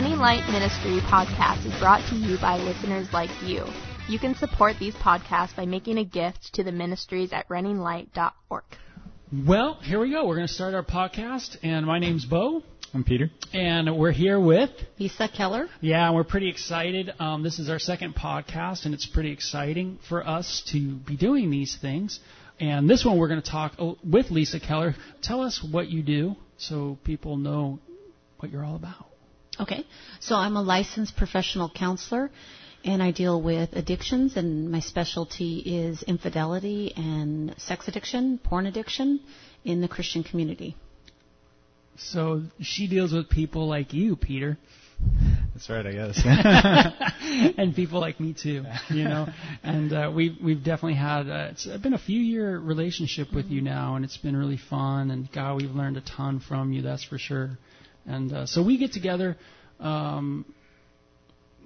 Running Light Ministry podcast is brought to you by listeners like you. You can support these podcasts by making a gift to the ministries at runninglight.org. Well, here we go. We're going to start our podcast, and my name's Bo. I'm Peter. And we're here with Lisa Keller. Yeah, and we're pretty excited. Um, this is our second podcast, and it's pretty exciting for us to be doing these things. And this one, we're going to talk oh, with Lisa Keller. Tell us what you do so people know what you're all about. Okay, so I'm a licensed professional counselor, and I deal with addictions, and my specialty is infidelity and sex addiction, porn addiction in the Christian community. So she deals with people like you, Peter. That's right, I guess. and people like me too, you know. And uh, we've we've definitely had uh, it's been a few year relationship with you now, and it's been really fun. And God, we've learned a ton from you, that's for sure. And uh, so we get together um,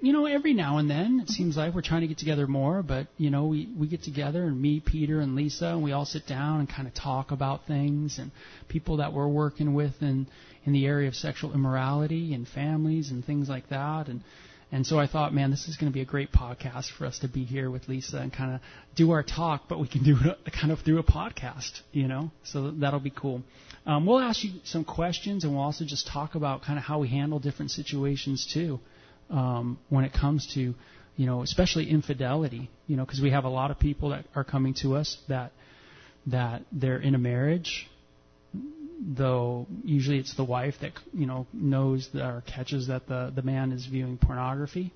you know, every now and then it seems like we're trying to get together more, but you know, we we get together and me, Peter, and Lisa, and we all sit down and kind of talk about things and people that we're working with in in the area of sexual immorality and families and things like that. And and so I thought, man, this is going to be a great podcast for us to be here with Lisa and kind of do our talk, but we can do it kind of through a podcast, you know. So that'll be cool. Um, we'll ask you some questions, and we'll also just talk about kind of how we handle different situations too um, when it comes to, you know, especially infidelity. You know, because we have a lot of people that are coming to us that that they're in a marriage, though usually it's the wife that you know knows that, or catches that the the man is viewing pornography.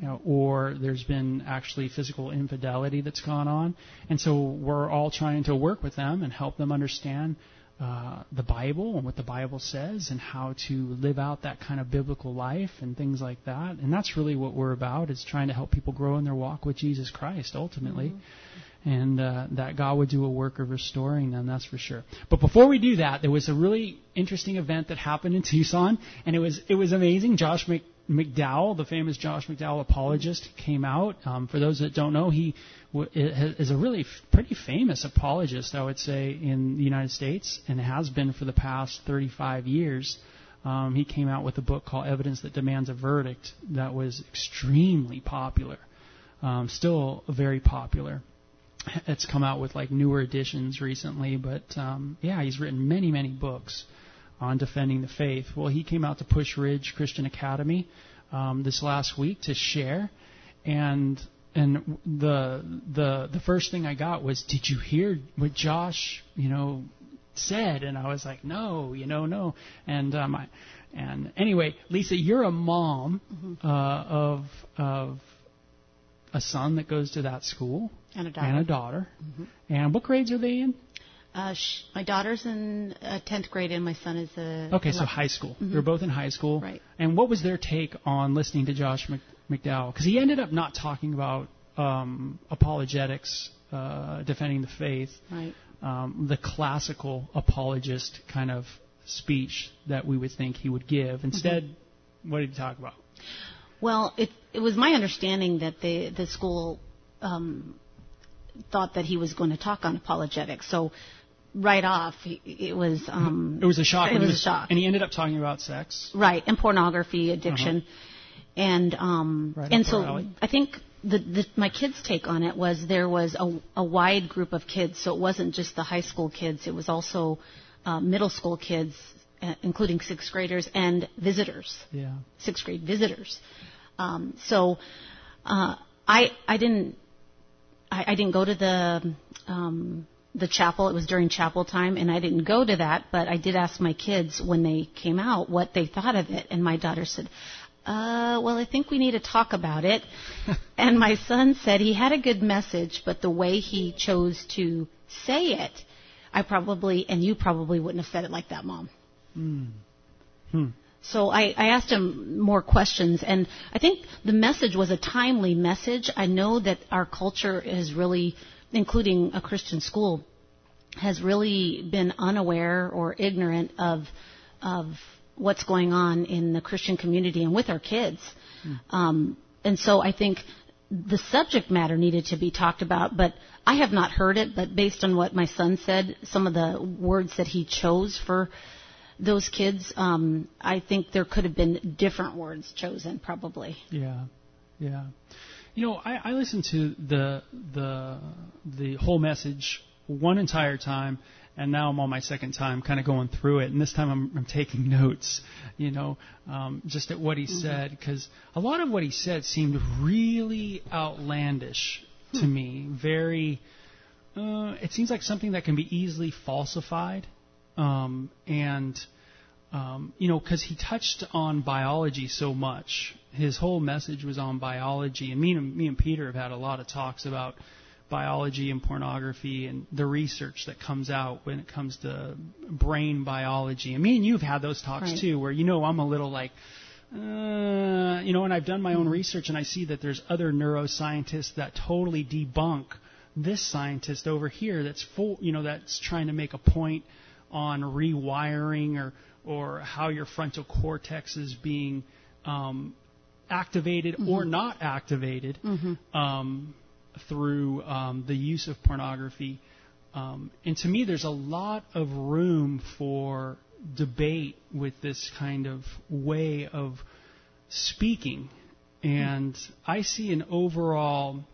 You know, or there's been actually physical infidelity that's gone on, and so we're all trying to work with them and help them understand uh, the Bible and what the Bible says and how to live out that kind of biblical life and things like that. And that's really what we're about is trying to help people grow in their walk with Jesus Christ ultimately. Mm-hmm. And uh, that God would do a work of restoring them, that's for sure. But before we do that, there was a really interesting event that happened in Tucson, and it was it was amazing. Josh Mc, McDowell, the famous Josh McDowell apologist, came out. Um, for those that don't know, he w- is a really f- pretty famous apologist, I would say, in the United States, and has been for the past 35 years. Um, he came out with a book called Evidence That Demands a Verdict that was extremely popular, um, still very popular. It's come out with like newer editions recently, but um, yeah, he's written many, many books on defending the faith. Well, he came out to Pusch Ridge Christian Academy um, this last week to share, and and the the the first thing I got was, did you hear what Josh, you know, said? And I was like, no, you know, no. And um, I, and anyway, Lisa, you're a mom mm-hmm. uh, of of a son that goes to that school and a daughter. And a daughter. Mm-hmm. And what grades are they in? Uh, sh- my daughter's in uh, 10th grade and my son is a. Okay, 11th. so high school. Mm-hmm. They're both in high school. Right. And what was their take on listening to Josh Mc- McDowell? Because he ended up not talking about um, apologetics, uh, defending the faith, right. um, the classical apologist kind of speech that we would think he would give. Mm-hmm. Instead, mm-hmm. what did he talk about? Well, it, it was my understanding that the the school um, thought that he was going to talk on apologetics. So right off, it was. Um, it was a shock. It was, was, a shock. And he ended up talking about sex. Right, and pornography addiction, uh-huh. and um, right and so I think the, the, my kids' take on it was there was a, a wide group of kids, so it wasn't just the high school kids; it was also uh, middle school kids, uh, including sixth graders and visitors. Yeah. Sixth grade visitors. Um, so uh, I I didn't I, I didn't go to the um, the chapel. It was during chapel time, and I didn't go to that. But I did ask my kids when they came out what they thought of it, and my daughter said, uh, well, I think we need to talk about it. and my son said he had a good message, but the way he chose to say it, I probably, and you probably wouldn't have said it like that, Mom. Hmm. Hmm. So I, I asked him more questions, and I think the message was a timely message. I know that our culture is really, including a Christian school, has really been unaware or ignorant of of what's going on in the Christian community and with our kids. Mm. Um, and so I think the subject matter needed to be talked about, but I have not heard it. But based on what my son said, some of the words that he chose for those kids, um, I think there could have been different words chosen, probably. Yeah, yeah. You know, I, I listened to the the the whole message one entire time, and now I'm on my second time, kind of going through it. And this time I'm, I'm taking notes, you know, um, just at what he mm-hmm. said, because a lot of what he said seemed really outlandish hmm. to me. Very, uh, it seems like something that can be easily falsified, um, and um, you know, because he touched on biology so much. His whole message was on biology, and me and me and Peter have had a lot of talks about biology and pornography and the research that comes out when it comes to brain biology. And me and you've had those talks right. too, where you know I'm a little like, uh, you know, and I've done my own research and I see that there's other neuroscientists that totally debunk this scientist over here that's full, you know, that's trying to make a point on rewiring or or how your frontal cortex is being um, activated mm-hmm. or not activated. Mm-hmm. Um, through um, the use of pornography. Um, and to me, there's a lot of room for debate with this kind of way of speaking. And I see an overall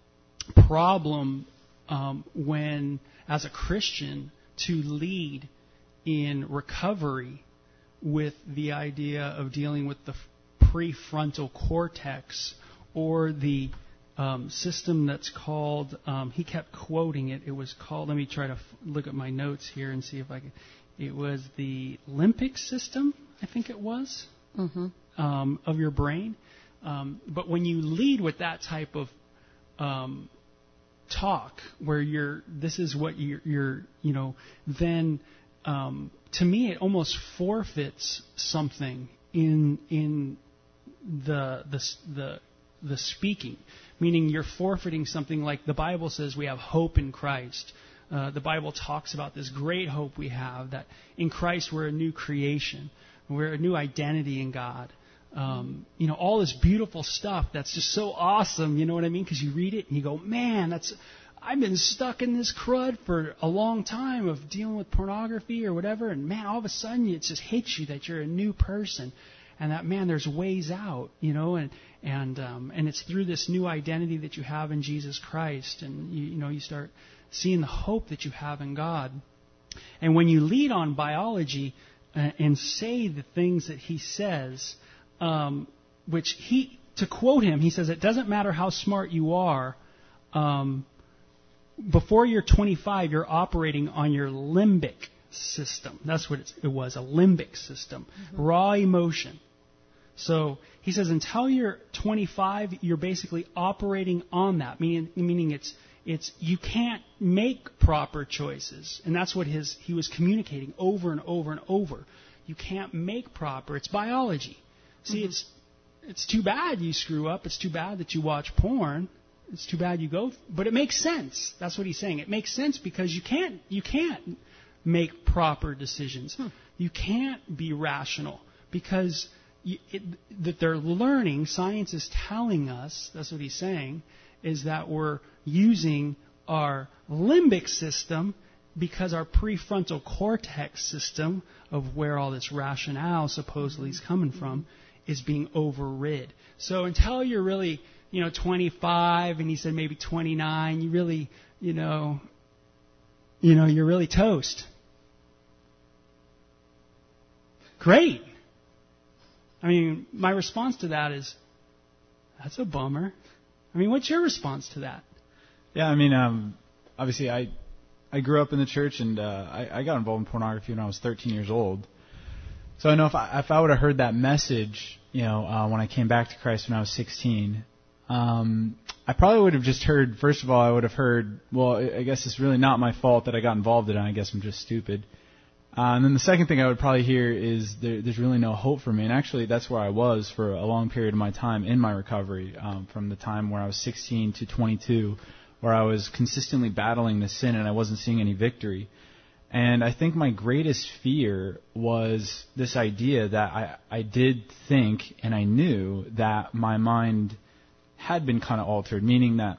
problem um, when, as a Christian, to lead in recovery with the idea of dealing with the prefrontal cortex or the um, system that's called. Um, he kept quoting it. It was called. Let me try to f- look at my notes here and see if I can. It was the limbic system. I think it was mm-hmm. um, of your brain. Um, but when you lead with that type of um, talk, where you're, this is what you're, you're you know, then um, to me it almost forfeits something in in the the the the speaking meaning you're forfeiting something like the Bible says we have hope in Christ. Uh, the Bible talks about this great hope we have that in Christ we're a new creation, we're a new identity in God. Um, you know, all this beautiful stuff that's just so awesome. You know what I mean? Because you read it and you go, man, that's. I've been stuck in this crud for a long time of dealing with pornography or whatever, and man, all of a sudden it just hits you that you're a new person and that man, there's ways out, you know, and and um, and it's through this new identity that you have in Jesus Christ, and you, you know you start seeing the hope that you have in God, and when you lead on biology uh, and say the things that he says, um, which he to quote him, he says it doesn't matter how smart you are. Um, before you're 25, you're operating on your limbic system. That's what it was, a limbic system. Mm-hmm. Raw emotion. So he says until you're 25, you're basically operating on that, meaning, meaning it's, it's, you can't make proper choices. And that's what his, he was communicating over and over and over. You can't make proper, it's biology. See, mm-hmm. it's, it's too bad you screw up. It's too bad that you watch porn. It's too bad you go, but it makes sense. That's what he's saying. It makes sense because you can't, you can't make proper decisions. Hmm. You can't be rational because it, that they're learning, science is telling us, that's what he's saying, is that we're using our limbic system because our prefrontal cortex system of where all this rationale supposedly is coming from is being overrid. So until you're really, you know, 25 and he said maybe 29, you really, you know, you know, you're really toast. Great. I mean, my response to that is, that's a bummer. I mean, what's your response to that? Yeah, I mean, um, obviously, I I grew up in the church and uh, I, I got involved in pornography when I was 13 years old. So I know if I if I would have heard that message, you know, uh, when I came back to Christ when I was 16, um, I probably would have just heard. First of all, I would have heard, well, I guess it's really not my fault that I got involved in it. I guess I'm just stupid. Uh, and then the second thing I would probably hear is there, there's really no hope for me. And actually, that's where I was for a long period of my time in my recovery, um, from the time where I was 16 to 22, where I was consistently battling the sin and I wasn't seeing any victory. And I think my greatest fear was this idea that I, I did think and I knew that my mind had been kind of altered, meaning that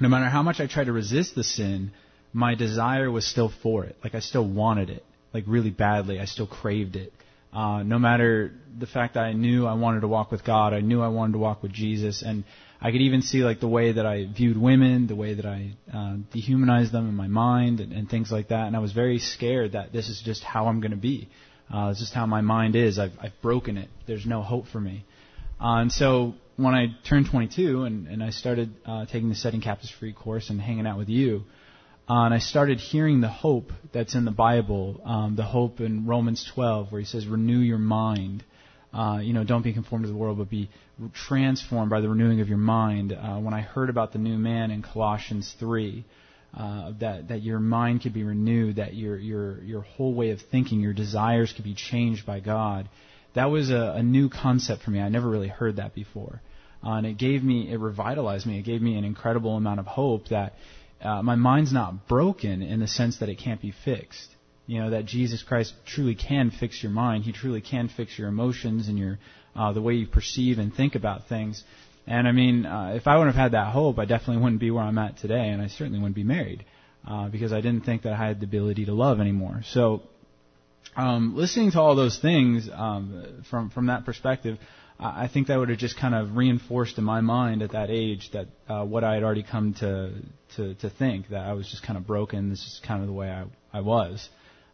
no matter how much I tried to resist the sin, my desire was still for it. Like I still wanted it. Like really badly. I still craved it. Uh, no matter the fact that I knew I wanted to walk with God, I knew I wanted to walk with Jesus, and I could even see like the way that I viewed women, the way that I uh, dehumanized them in my mind, and, and things like that. And I was very scared that this is just how I'm going to be. Uh, it's just how my mind is. I've, I've broken it. There's no hope for me. Uh, and so when I turned 22 and, and I started uh, taking the Setting Captives Free course and hanging out with you, uh, and I started hearing the hope that's in the Bible, um, the hope in Romans 12, where he says, "Renew your mind." Uh, you know, don't be conformed to the world, but be transformed by the renewing of your mind. Uh, when I heard about the new man in Colossians 3, uh, that that your mind could be renewed, that your your your whole way of thinking, your desires could be changed by God. That was a, a new concept for me. I never really heard that before, uh, and it gave me, it revitalized me. It gave me an incredible amount of hope that uh, my mind's not broken in the sense that it can't be fixed. You know that Jesus Christ truly can fix your mind. He truly can fix your emotions and your uh, the way you perceive and think about things. And I mean, uh, if I wouldn't have had that hope, I definitely wouldn't be where I'm at today, and I certainly wouldn't be married uh, because I didn't think that I had the ability to love anymore. So, um, listening to all those things um, from from that perspective, I think that would have just kind of reinforced in my mind at that age that uh, what I had already come to, to to think that I was just kind of broken. This is kind of the way I I was,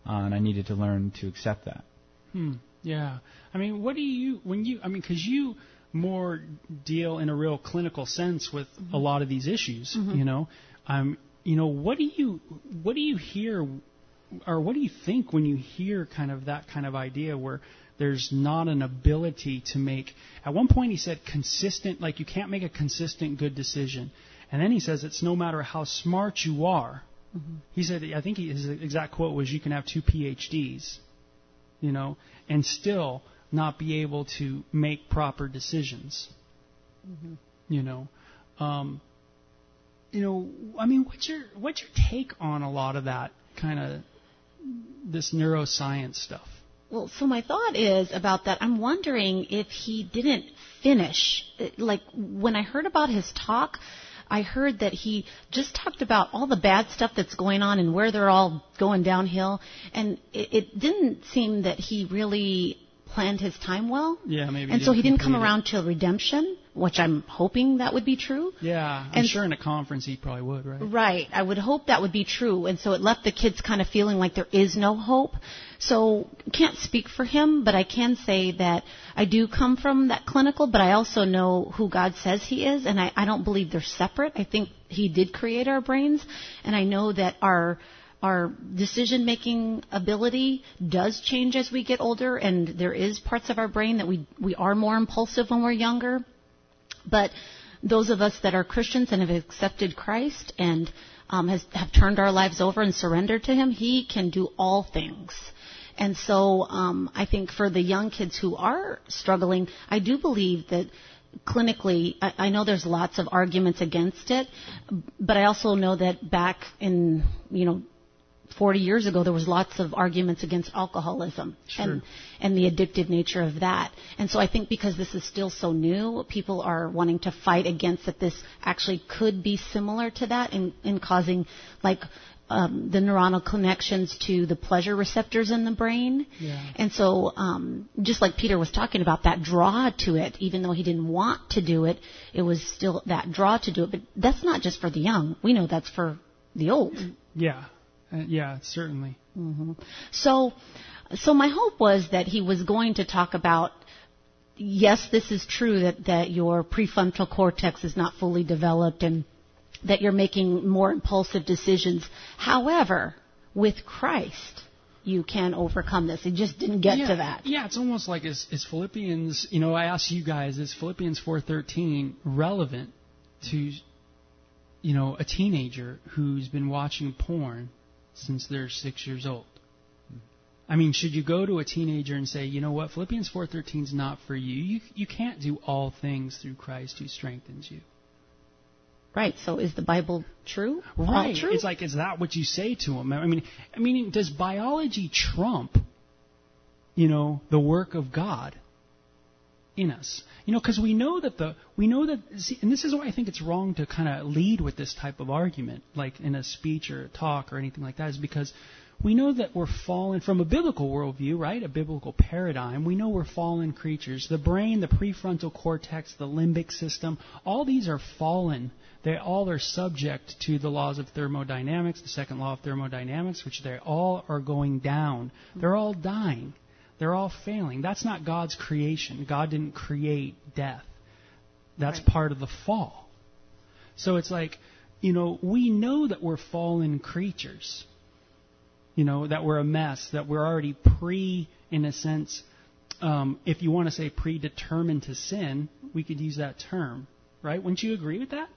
uh, and I needed to learn to accept that. Hmm. Yeah. I mean, what do you when you? I mean, because you more deal in a real clinical sense with mm-hmm. a lot of these issues. Mm-hmm. You know, um, you know, what do you what do you hear, or what do you think when you hear kind of that kind of idea where there's not an ability to make. At one point, he said consistent, like you can't make a consistent good decision. And then he says it's no matter how smart you are. Mm-hmm. He said, I think his exact quote was, "You can have two PhDs, you know, and still not be able to make proper decisions. Mm-hmm. You know, um, you know, I mean, what's your what's your take on a lot of that kind of this neuroscience stuff? Well, so my thought is about that. I'm wondering if he didn't finish. Like when I heard about his talk, I heard that he just talked about all the bad stuff that's going on and where they're all going downhill, and it, it didn't seem that he really planned his time well. Yeah, maybe. And so he didn't come around till redemption, which I'm hoping that would be true. Yeah, I'm and sure in a conference he probably would, right? Right. I would hope that would be true. And so it left the kids kind of feeling like there is no hope. So can't speak for him, but I can say that I do come from that clinical, but I also know who God says he is, and I, I don't believe they're separate. I think he did create our brains, and I know that our our decision making ability does change as we get older and there is parts of our brain that we we are more impulsive when we're younger but those of us that are Christians and have accepted Christ and um, has, have turned our lives over and surrendered to Him, He can do all things. And so um, I think for the young kids who are struggling, I do believe that clinically, I, I know there's lots of arguments against it, but I also know that back in, you know, 40 years ago, there was lots of arguments against alcoholism sure. and and the addictive nature of that. And so I think because this is still so new, people are wanting to fight against that. This actually could be similar to that in in causing like um, the neuronal connections to the pleasure receptors in the brain. Yeah. And so, um, just like Peter was talking about, that draw to it, even though he didn't want to do it, it was still that draw to do it. But that's not just for the young. We know that's for the old. Yeah. Uh, yeah, certainly. Mm-hmm. So, so my hope was that he was going to talk about. Yes, this is true that, that your prefrontal cortex is not fully developed and that you're making more impulsive decisions. However, with Christ, you can overcome this. It just didn't get yeah, to that. Yeah, it's almost like is, is Philippians. You know, I asked you guys, is Philippians 4:13 relevant to, you know, a teenager who's been watching porn since they're six years old. I mean, should you go to a teenager and say, you know what, Philippians 4:13 is not for you. You you can't do all things through Christ who strengthens you. Right. So is the Bible true? Right. True? It's like is that what you say to them? I mean, I mean, does biology trump, you know, the work of God in us? You know, because we know that the we know that, see, and this is why I think it's wrong to kind of lead with this type of argument, like in a speech or a talk or anything like that, is because we know that we're fallen from a biblical worldview, right? A biblical paradigm. We know we're fallen creatures. The brain, the prefrontal cortex, the limbic system, all these are fallen. They all are subject to the laws of thermodynamics, the second law of thermodynamics, which they all are going down. They're all dying. They're all failing. That's not God's creation. God didn't create death. That's Right. part of the fall. So it's like, you know, we know that we're fallen creatures. You know, that we're a mess, that we're already pre, in a sense, um, if you want to say predetermined to sin, we could use that term, right? Wouldn't you agree with that?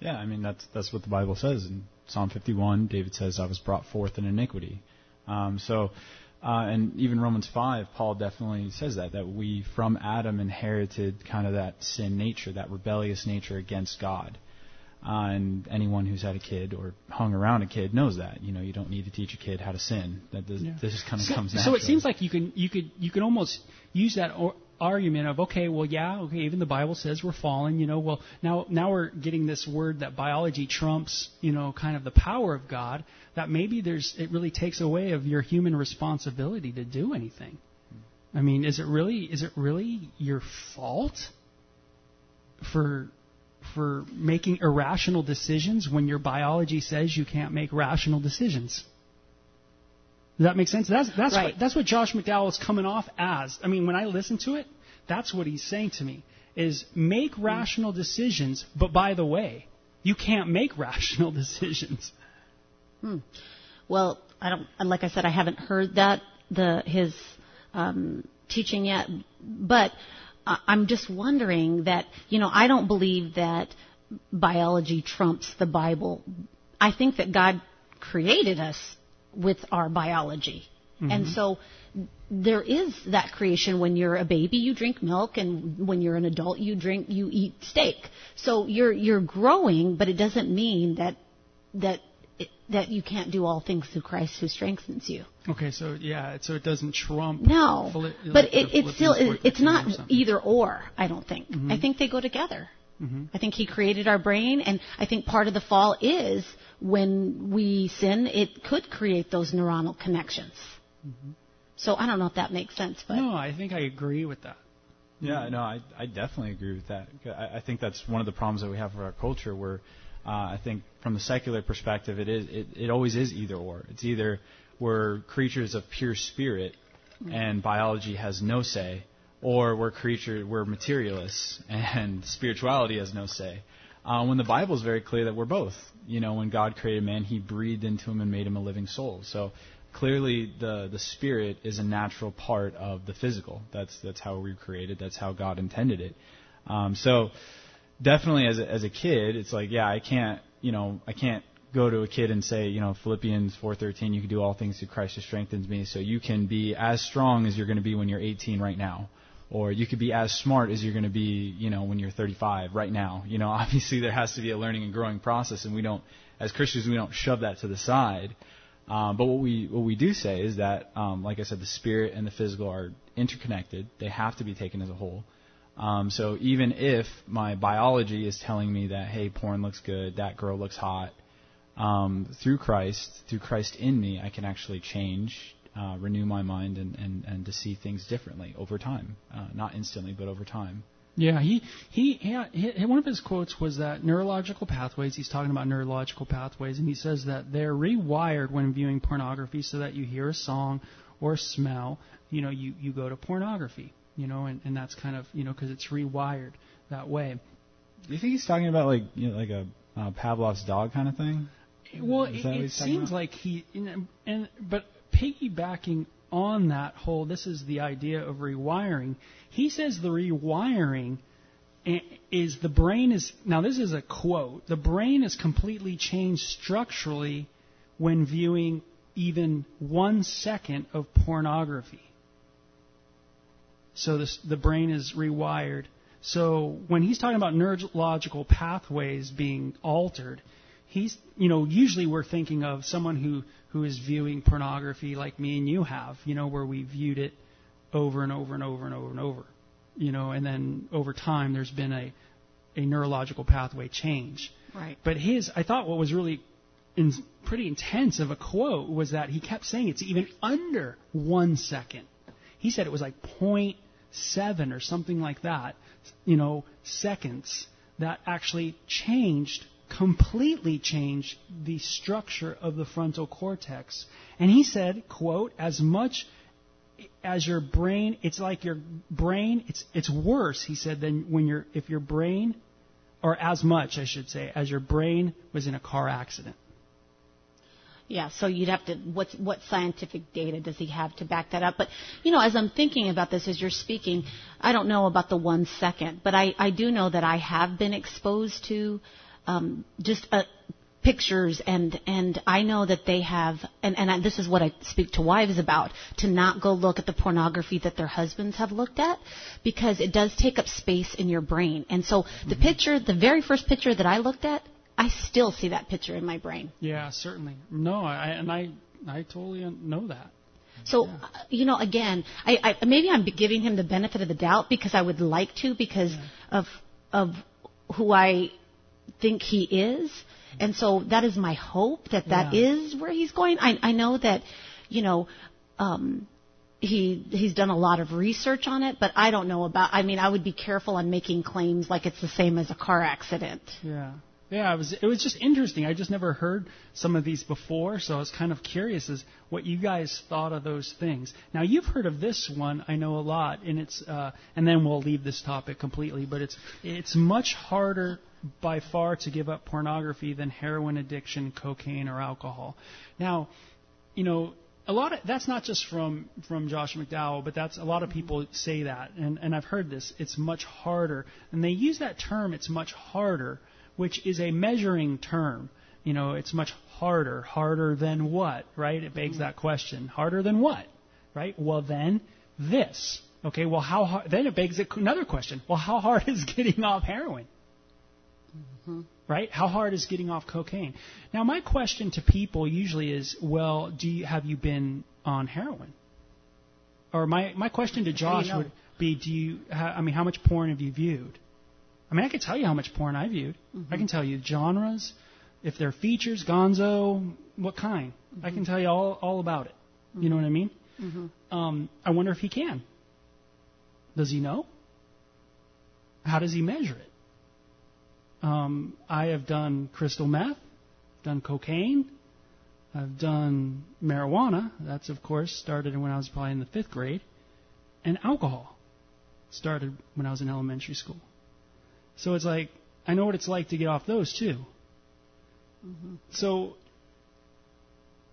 Yeah, I mean that's that's what the Bible says in Psalm 51. David says, "I was brought forth in iniquity." Um, so, uh, and even Romans 5, Paul definitely says that that we from Adam inherited kind of that sin nature, that rebellious nature against God. Uh, and anyone who's had a kid or hung around a kid knows that. You know, you don't need to teach a kid how to sin. That does, Yeah. this just kind of So, comes so it seems like you can you could you can almost use that or, argument of okay, well, yeah, okay, even the Bible says we're fallen. You know, well, now now we're getting this word that biology trumps. You know, kind of the power of God. That maybe there's it really takes away of your human responsibility to do anything. I mean, is it really is it really your fault for for making irrational decisions when your biology says you can't make rational decisions? Does that make sense? That's that's Right. what that's what Josh McDowell is coming off as. I mean, when I listen to it, that's what he's saying to me is make rational decisions, but by the way, you can't make rational decisions. Well, I don't. Like I said, I haven't heard that the his um, teaching yet, but I'm just wondering that you know I don't believe that biology trumps the Bible. I think that God created us with our biology, mm-hmm. and so there is that creation when you're a baby you drink milk and when you're an adult you drink you eat steak. So you're you're growing but it doesn't mean that that it, that you can't do all things through Christ who strengthens you. Okay, so yeah, so it doesn't trump. no Phili- but like it, it's still it, it's not or either or I don't think. Mm-hmm. I think they go together. Mm-hmm. I think he created our brain and I think part of the fall is when we sin it could create those neuronal connections so I don't know if that makes sense but No, I think I agree with that. Yeah, no, I, I definitely agree with that. I, I think that's one of the problems that we have with our culture, where uh, I think from the secular perspective, it is it, it always is either or. It's either we're creatures of pure spirit, and biology has no say, or we're creature we're materialists and spirituality has no say. Uh, when the Bible is very clear that we're both. You know, when God created man, He breathed into him and made him a living soul. So clearly, the the spirit is a natural part of the physical. That's that's how we were created. That's how God intended it. Um, so definitely, as a, as a kid, it's like, yeah, I can't, you know, I can't go to a kid and say, you know, Philippians 4:13, you can do all things through Christ who strengthens me. So you can be as strong as you're going to be when you're 18 right now, or you could be as smart as you're going to be, you know, when you're 35 right now. You know, obviously there has to be a learning and growing process, and we don't, as Christians, we don't shove that to the side. Um, but what we what we do say is that, um, like I said, the spirit and the physical are interconnected. They have to be taken as a whole. Um, so even if my biology is telling me that, hey, porn looks good, that girl looks hot, um, through Christ, through Christ in me, I can actually change, uh, renew my mind, and, and, and to see things differently over time. Uh, not instantly, but over time. Yeah, he, he he one of his quotes was that neurological pathways. He's talking about neurological pathways, and he says that they're rewired when viewing pornography, so that you hear a song or smell, you know, you you go to pornography, you know, and and that's kind of you know because it's rewired that way. Do you think he's talking about like you know, like a uh, Pavlov's dog kind of thing? Well, it, it seems about? like he, you know, and but piggybacking on that whole, this is the idea of rewiring. He says the rewiring is the brain is now this is a quote. The brain is completely changed structurally when viewing even one second of pornography. So this, the brain is rewired. So when he's talking about neurological pathways being altered, he's you know usually we're thinking of someone who who is viewing pornography like me and you have, you know, where we viewed it over and over and over and over and over, you know, and then over time there's been a a neurological pathway change. right But his, I thought what was really in, pretty intense of a quote was that he kept saying it's even under one second. He said it was like 0.7 or something like that, you know, seconds that actually changed, completely changed the structure of the frontal cortex. And he said, quote, as much as your brain, it's like your brain, it's, it's worse, he said, than when your, if your brain, or as much, I should say, as your brain was in a car accident. Yeah, so you'd have to, what, what scientific data does he have to back that up? But, you know, as I'm thinking about this, as you're speaking, I don't know about the one second, but I, I do know that I have been exposed to um, just uh, pictures and and I know that they have and and I, this is what I speak to wives about to not go look at the pornography that their husbands have looked at because it does take up space in your brain. And so the mm-hmm. picture, the very first picture that I looked at, I still see that picture in my brain. Yeah, certainly. No, I and I I totally know that. So, yeah. uh, you know, again, I, I maybe I'm giving him the benefit of the doubt because I would like to because yeah. of of who I think he is. And so that is my hope that that yeah. is where he's going. I, I know that, you know, um, he he's done a lot of research on it, but I don't know about. I mean, I would be careful on making claims like it's the same as a car accident. Yeah. Yeah, it was it was just interesting. I just never heard some of these before, so I was kind of curious as what you guys thought of those things. Now you've heard of this one, I know a lot, and it's uh, and then we'll leave this topic completely. But it's it's much harder by far to give up pornography than heroin addiction, cocaine, or alcohol. Now, you know, a lot of that's not just from from Josh McDowell, but that's a lot of people say that, and and I've heard this. It's much harder, and they use that term. It's much harder, which is a measuring term. You know, it's much harder. Harder than what, right? It begs that question. Harder than what, right? Well, then this. Okay. Well, how hard? Then it begs another question. Well, how hard is getting off heroin? Mm-hmm. Right? How hard is getting off cocaine? Now, my question to people usually is, well, do you, have you been on heroin? Or my, my question to Josh would be, do you, I mean, how much porn have you viewed? I mean, I can tell you how much porn I viewed. Mm-hmm. I can tell you genres, if they're features, gonzo, what kind. Mm-hmm. I can tell you all, all about it. You know what I mean? Mm-hmm. Um, I wonder if he can. Does he know? How does he measure it? Um, I have done crystal meth, done cocaine, I've done marijuana. That's of course started when I was probably in the fifth grade, and alcohol started when I was in elementary school. So it's like I know what it's like to get off those too. Mm-hmm. So,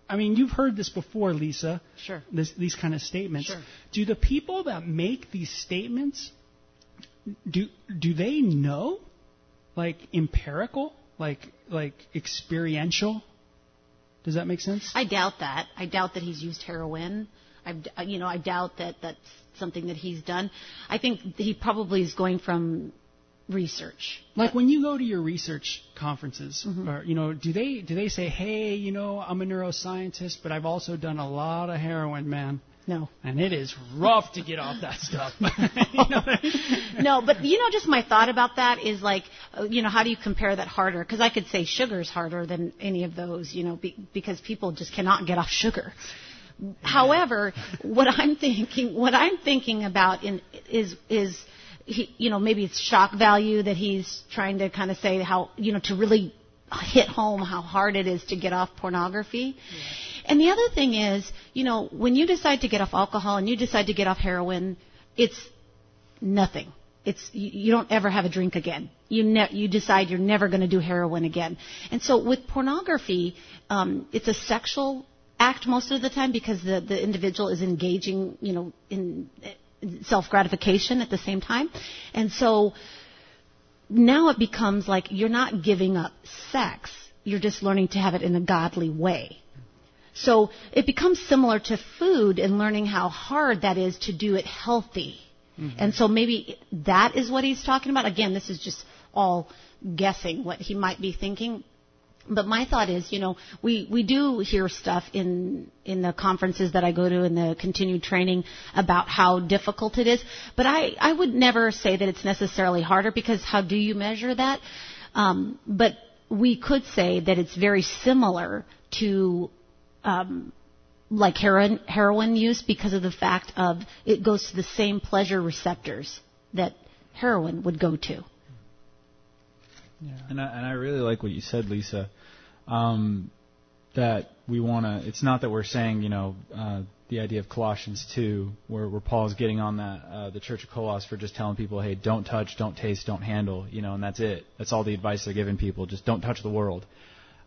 I mean, you've heard this before, Lisa. Sure. This, these kind of statements. Sure. Do the people that make these statements do do they know like empirical, like like experiential? Does that make sense? I doubt that. I doubt that he's used heroin. I, you know, I doubt that that's something that he's done. I think he probably is going from research. Like when you go to your research conferences, mm-hmm. or you know, do they do they say, "Hey, you know, I'm a neuroscientist, but I've also done a lot of heroin, man." No. And it is rough to get off that stuff. you know No, but you know, just my thought about that is like, uh, you know, how do you compare that harder? Because I could say sugar's harder than any of those, you know, be, because people just cannot get off sugar. However, what I'm thinking, what I'm thinking about in, is is he, you know, maybe it's shock value that he's trying to kind of say how, you know, to really hit home how hard it is to get off pornography. And the other thing is, you know, when you decide to get off alcohol and you decide to get off heroin, it's nothing. It's you don't ever have a drink again. You ne- you decide you're never going to do heroin again. And so with pornography, um, it's a sexual act most of the time because the the individual is engaging, you know, in self gratification at the same time. And so now it becomes like you're not giving up sex. You're just learning to have it in a godly way. So it becomes similar to food and learning how hard that is to do it healthy. Mm-hmm. And so maybe that is what he's talking about. Again, this is just all guessing what he might be thinking. But my thought is, you know, we, we do hear stuff in, in the conferences that I go to in the continued training about how difficult it is. But I, I would never say that it's necessarily harder because how do you measure that? Um, but we could say that it's very similar to um, like heroin, heroin use because of the fact of it goes to the same pleasure receptors that heroin would go to. Yeah. And I, and I really like what you said, Lisa. Um, that we want to. It's not that we're saying, you know, uh, the idea of Colossians 2, where, where Paul's getting on that uh, the Church of Colossus for just telling people, hey, don't touch, don't taste, don't handle, you know, and that's it. That's all the advice they're giving people. Just don't touch the world.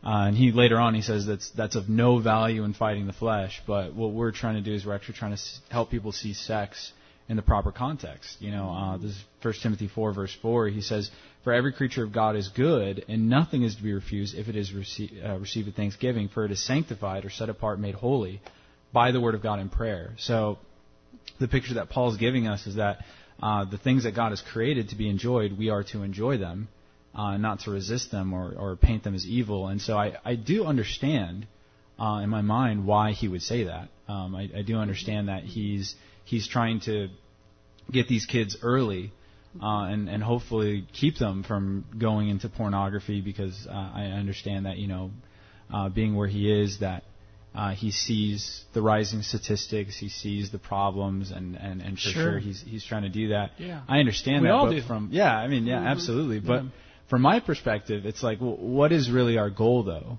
Uh, and he later on he says that's that's of no value in fighting the flesh. But what we're trying to do is we're actually trying to help people see sex in the proper context. You know, uh, this is 1 Timothy 4 verse 4. He says, "For every creature of God is good, and nothing is to be refused if it is rece- uh, received with thanksgiving, for it is sanctified or set apart, made holy by the word of God in prayer." So, the picture that Paul's giving us is that uh, the things that God has created to be enjoyed, we are to enjoy them, uh, not to resist them or, or paint them as evil. And so, I, I do understand uh, in my mind why he would say that. Um, I, I do understand that he's he's trying to get these kids early uh, and and hopefully keep them from going into pornography because uh, I understand that you know uh, being where he is that uh, he sees the rising statistics, he sees the problems, and and, and for sure. sure he's he's trying to do that. Yeah. I understand we that. all do. From yeah, I mean yeah, mm-hmm. absolutely. But yeah. from my perspective, it's like, well, what is really our goal though?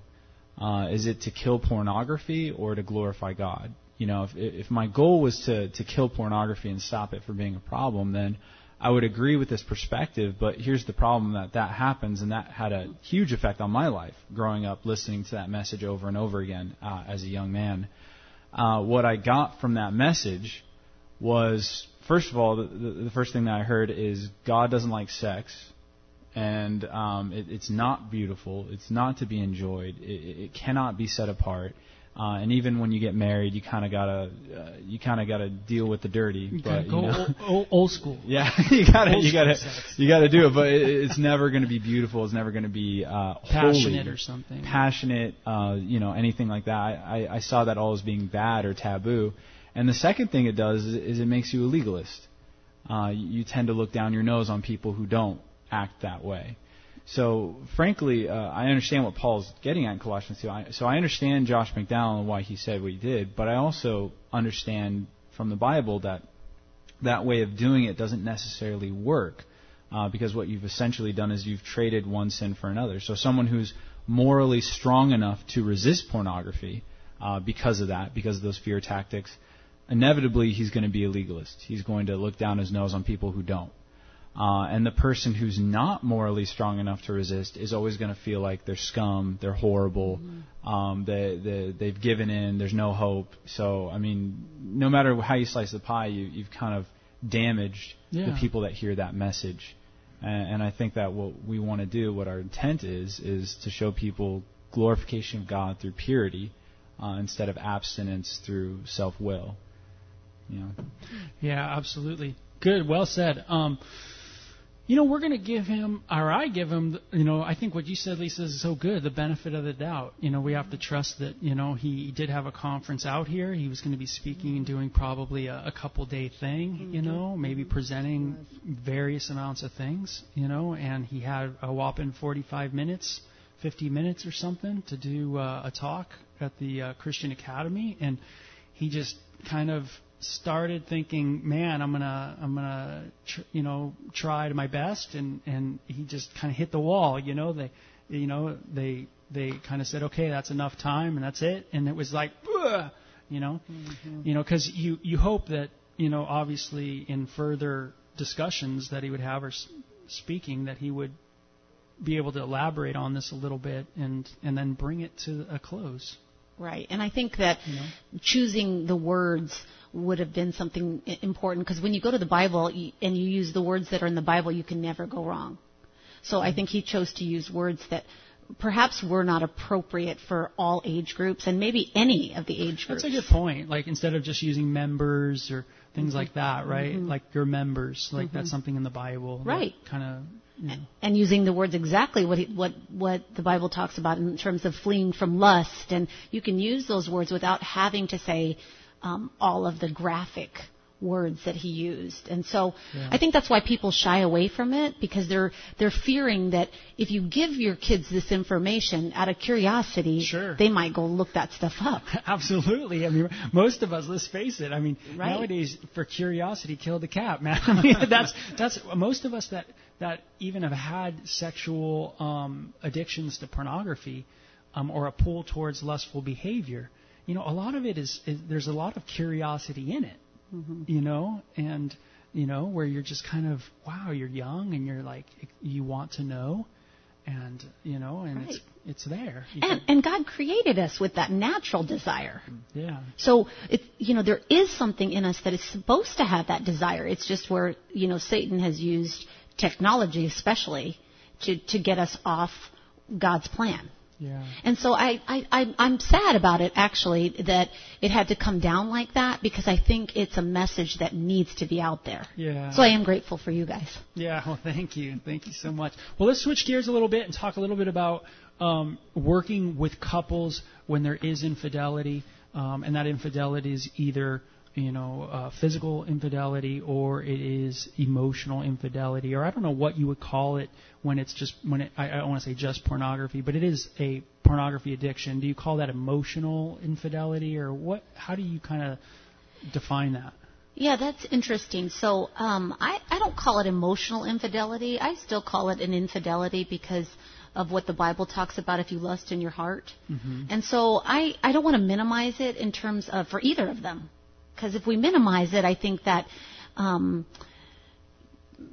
Uh, is it to kill pornography or to glorify God? you know, if, if my goal was to, to kill pornography and stop it from being a problem, then I would agree with this perspective. But here's the problem that that happens, and that had a huge effect on my life growing up, listening to that message over and over again uh, as a young man. Uh, what I got from that message was, first of all, the, the, the first thing that I heard is God doesn't like sex and um, it, it's not beautiful. It's not to be enjoyed. It, it cannot be set apart. Uh, and even when you get married, you kind of gotta uh, you kind of gotta deal with the dirty. You but go you know, old, old, school. Yeah, you gotta old you gotta sex. you gotta do it. But it, it's never going to be beautiful. It's never going to be uh, passionate holy, or something. Passionate, uh, you know, anything like that. I, I, I saw that all as being bad or taboo. And the second thing it does is, is it makes you a legalist. Uh, you, you tend to look down your nose on people who don't act that way. So, frankly, uh, I understand what Paul's getting at in Colossians 2. I, so I understand Josh McDowell and why he said what he did, but I also understand from the Bible that that way of doing it doesn't necessarily work. Uh, because what you've essentially done is you've traded one sin for another. So someone who's morally strong enough to resist pornography uh, because of that, because of those fear tactics, inevitably he's going to be a legalist. He's going to look down his nose on people who don't. Uh, and the person who's not morally strong enough to resist is always going to feel like they're scum, they're horrible, mm-hmm. um, they, they, they've given in, there's no hope. So, I mean, no matter how you slice the pie, you, you've kind of damaged yeah. the people that hear that message. And, and I think that what we want to do, what our intent is, is to show people glorification of God through purity uh, instead of abstinence through self-will. You know? Yeah, absolutely. Good, well said. Um, you know, we're going to give him, or I give him, you know, I think what you said, Lisa, is so good, the benefit of the doubt. You know, we have to trust that, you know, he did have a conference out here. He was going to be speaking and doing probably a, a couple day thing, you know, maybe presenting various amounts of things, you know, and he had a whopping 45 minutes, 50 minutes or something to do uh, a talk at the uh, Christian Academy. And he just kind of started thinking, man, I'm gonna, I'm gonna, tr- you know, try to my best, and and he just kind of hit the wall. You know, they, you know, they they kind of said, okay, that's enough time, and that's it, and it was like, Ugh! you know, mm-hmm. you know, because you you hope that you know, obviously, in further discussions that he would have or speaking, that he would be able to elaborate on this a little bit and and then bring it to a close. Right, and I think that you know? choosing the words would have been something important because when you go to the Bible and you use the words that are in the Bible, you can never go wrong. So I mm-hmm. think he chose to use words that perhaps were not appropriate for all age groups and maybe any of the age groups. That's a good point. Like instead of just using members or things mm-hmm. like that, right? Mm-hmm. Like your members, like mm-hmm. that's something in the Bible, right? Kind of. You know. And using the words exactly what he, what what the Bible talks about in terms of fleeing from lust, and you can use those words without having to say um, all of the graphic words that he used. And so Yeah. I think that's why people shy away from it because they're they're fearing that if you give your kids this information out of curiosity, Sure. they might go look that stuff up. Absolutely. I mean, most of us, let's face it. I mean, Right. nowadays, for curiosity, kill the cat, man. I mean, that's that's most of us that that even have had sexual um, addictions to pornography um, or a pull towards lustful behavior. You know, a lot of it is, is there's a lot of curiosity in it. Mm-hmm. You know, and you know where you're just kind of wow, you're young and you're like you want to know, and you know, and it's Right. it's there. And, and God created us with that natural desire. yeah. So it, you know, there is something in us that is supposed to have that desire. It's just where you know Satan has used technology, especially, to to get us off God's plan. Yeah. And so I, I, I, I'm sad about it actually that it had to come down like that because I think it's a message that needs to be out there. Yeah. So I am grateful for you guys. Yeah, well, thank you. Thank you so much. Well, let's switch gears a little bit and talk a little bit about um, working with couples when there is infidelity, um, and that infidelity is either you know uh, physical infidelity or it is emotional infidelity, or I don't know what you would call it when it's just when it, I, I don't want to say just pornography, but it is a pornography addiction. Do you call that emotional infidelity, or what? How do you kind of define that? Yeah, that's interesting. So um, I, I don't call it emotional infidelity. I still call it an infidelity because of what the Bible talks about if you lust in your heart. And so I, I don't want to minimize it in terms of for either of them. Because if we minimize it, I think that um,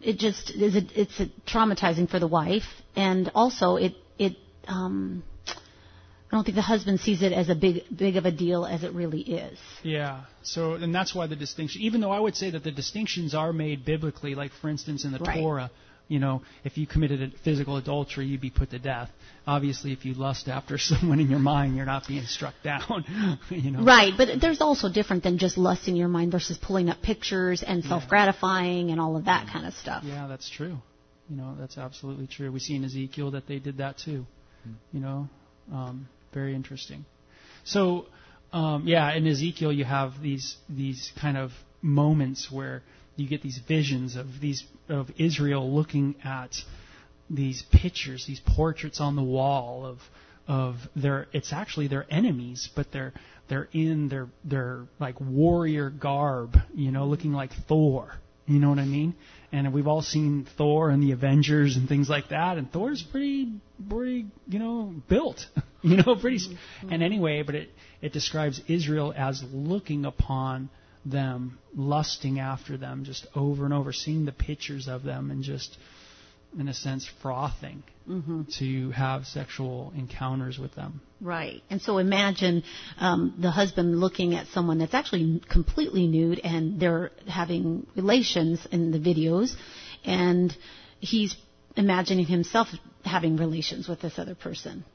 it just is a, it's a traumatizing for the wife, and also it it um, I don't think the husband sees it as a big big of a deal as it really is. Yeah. So, and that's why the distinction, even though I would say that the distinctions are made biblically, like for instance in the Right. Torah, you know, if you committed a physical adultery, you'd be put to death. Obviously, if you lust after someone in your mind, you're not being struck down. you know. Right, but there's also different than just lust in your mind versus pulling up pictures and self-gratifying and all of that kind of stuff. Yeah, that's true. You know, that's absolutely true. We see in Ezekiel that they did that too. You know, um, very interesting. So, um, yeah, in Ezekiel you have these these kind of moments where you get these visions of these of Israel looking at these pictures, these portraits on the wall of of their it's actually their enemies, but they're they're in their their like warrior garb, you know, looking like Thor. You know what I mean? And we've all seen Thor and the Avengers and things like that, and Thor's pretty pretty, you know, built. you know, pretty and anyway, but it it describes Israel as looking upon them, lusting after them just over and over, seeing the pictures of them and just in a sense frothing to have sexual encounters with them. Right. And so imagine um, the husband looking at someone that's actually completely nude and they're having relations in the videos and he's imagining himself having relations with this other person.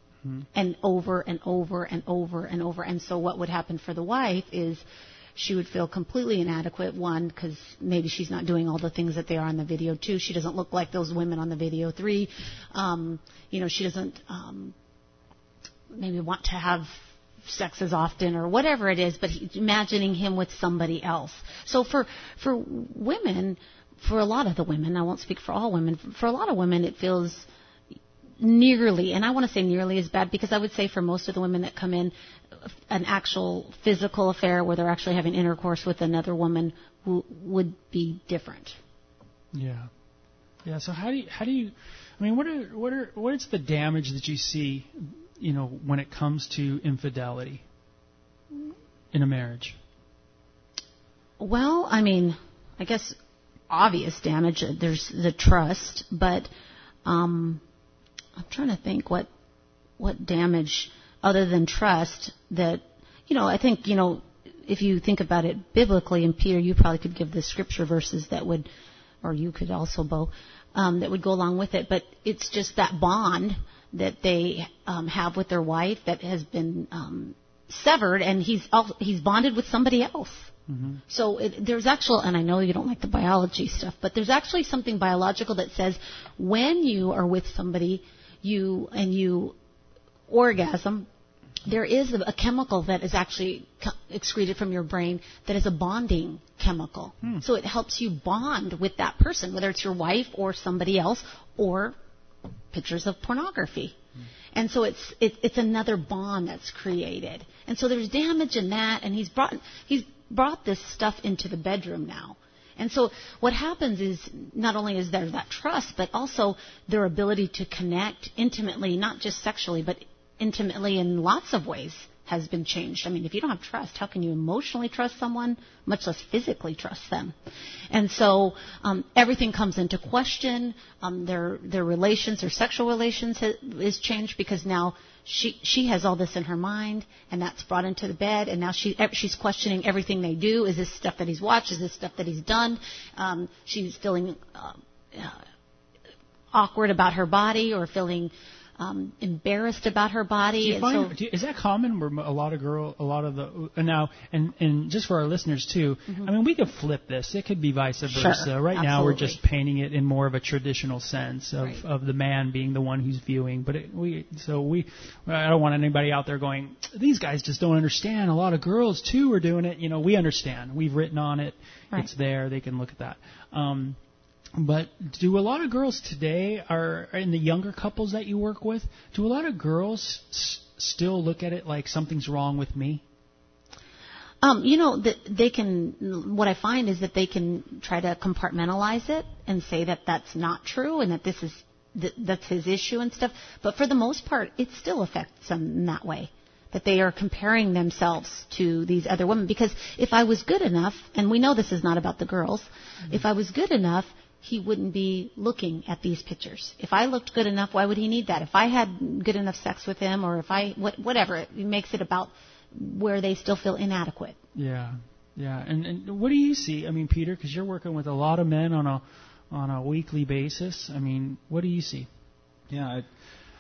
And over and over and over and over. And so what would happen for the wife is she would feel completely inadequate. One, because maybe she's not doing all the things that they are on the video. Two, she doesn't look like those women on the video. Three, um, you know, she doesn't um, maybe want to have sex as often or whatever it is, but he, imagining him with somebody else. So for for women, for a lot of the women, I won't speak for all women. For a lot of women, it feels nearly, and I want to say nearly as bad because I would say for most of the women that come in, an actual physical affair where they're actually having intercourse with another woman w- would be different. Yeah. Yeah. So how do you, how do you? I mean, what are what are what is the damage that you see, you know, when it comes to infidelity in a marriage? Well, I mean, I guess obvious damage. uh, There's the trust, but um, I'm trying to think what what damage other than trust that you know. I think you know if you think about it biblically, and Peter, you probably could give the scripture verses that would, or you could also, Bo, um, that would go along with it. But it's just that bond that they um, have with their wife that has been um, severed, and he's al- he's bonded with somebody else. So it, there's actual, and I know you don't like the biology stuff, but there's actually something biological that says when you are with somebody, you and you orgasm, there is a, chemical that is actually excreted from your brain that is a bonding chemical. Hmm. So it helps you bond with that person, whether it's your wife or somebody else or pictures of pornography. Hmm. And so it's it, it's another bond that's created. And so there's damage in that and he's brought he's brought this stuff into the bedroom now. And so what happens is not only is there that trust, but also their ability to connect intimately, not just sexually, but intimately in lots of ways has been changed. I mean, if you don't have trust, how can you emotionally trust someone, much less physically trust them? And so um, everything comes into question. Um, their their relations, their sexual relations, ha- is changed because now she she has all this in her mind, and that's brought into the bed, and now she she's questioning everything they do. Is this stuff that he's watched? Is this stuff that he's done? Um, she's feeling. Uh, uh, awkward about her body or feeling um, embarrassed about her body. Do you find, so, do you- is that common where a lot of girl, a lot of the and now and and just for our listeners too. I mean, we could flip this. It could be vice versa. Mm-hmm. Sure, right now, we're just painting it in more of a traditional sense of Right. of the man being the one who's viewing. But it, we so we I don't want anybody out there going these guys just don't understand. A lot of girls too are doing it. You know, we understand. We've written on it. Right. It's there. They can look at that. Um, but do a lot of girls today are in the younger couples that you work with? Do a lot of girls s- still look at it like something's wrong with me? um, you know, that they can. What I find is that they can try to compartmentalize it and say that that's not true and that this is that that's his issue and stuff. But for the most part, it still affects them in that way. That they are comparing themselves to these other women. Because if I was good enough, and we know this is not about the girls, if I was good enough, he wouldn't be looking at these pictures. If I looked good enough, why would he need that? If I had good enough sex with him, or if I what, whatever, it makes it about where they still feel inadequate. Yeah, yeah. And and what do you see? I mean, Peter, because you're working with a lot of men on a on a weekly basis. I mean, what do you see? Yeah,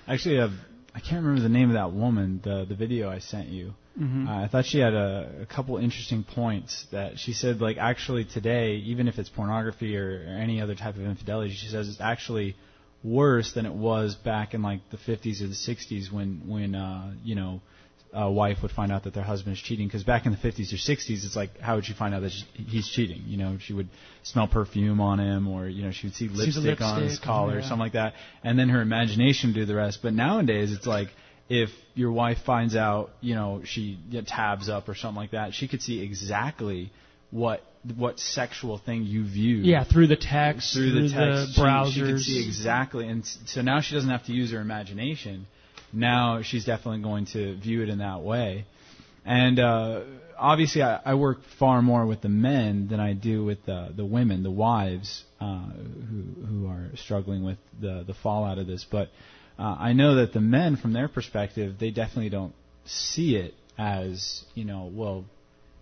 I actually have. I can't remember the name of that woman. The the video I sent you. Mm-hmm. Uh, I thought she had a, a couple interesting points that she said. Like actually today, even if it's pornography or, or any other type of infidelity, she says it's actually worse than it was back in like the 50s or the 60s when when uh, you know a wife would find out that their husband is cheating. Because back in the 50s or 60s, it's like how would she find out that she, he's cheating? You know, she would smell perfume on him, or you know, she would see the lipstick, on his lipstick, collar or yeah. something like that, and then her imagination would do the rest. But nowadays, it's like if your wife finds out, you know, she tabs up or something like that, she could see exactly what what sexual thing you view Yeah, through the text, through the text. she- browsers. She, could see exactly, and so now she doesn't have to use her imagination. Now she's definitely going to view it in that way. And uh, obviously, I, I work far more with the men than I do with the the women, the wives, uh, who who are struggling with the the fallout of this. But uh, I know that the men, from their perspective, they definitely don't see it as you know, well,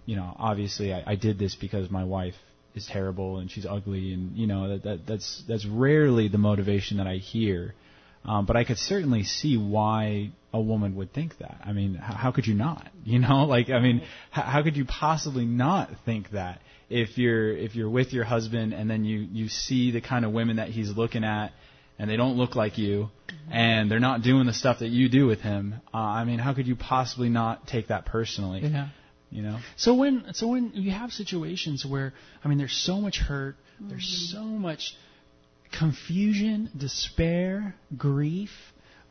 you know, obviously I, I did this because my wife is terrible and she's ugly, and you know that, that that's that's rarely the motivation that I hear. Um, but I could certainly see why a woman would think that. I mean, how, how could you not? You know, like I mean, how, how could you possibly not think that if you're if you're with your husband and then you you see the kind of women that he's looking at and they don't look like you and they're not doing the stuff that you do with him. Uh, I mean, how could you possibly not take that personally? yeah. You know. So when so when you have situations where I mean there's so much hurt, there's so much confusion, despair, grief,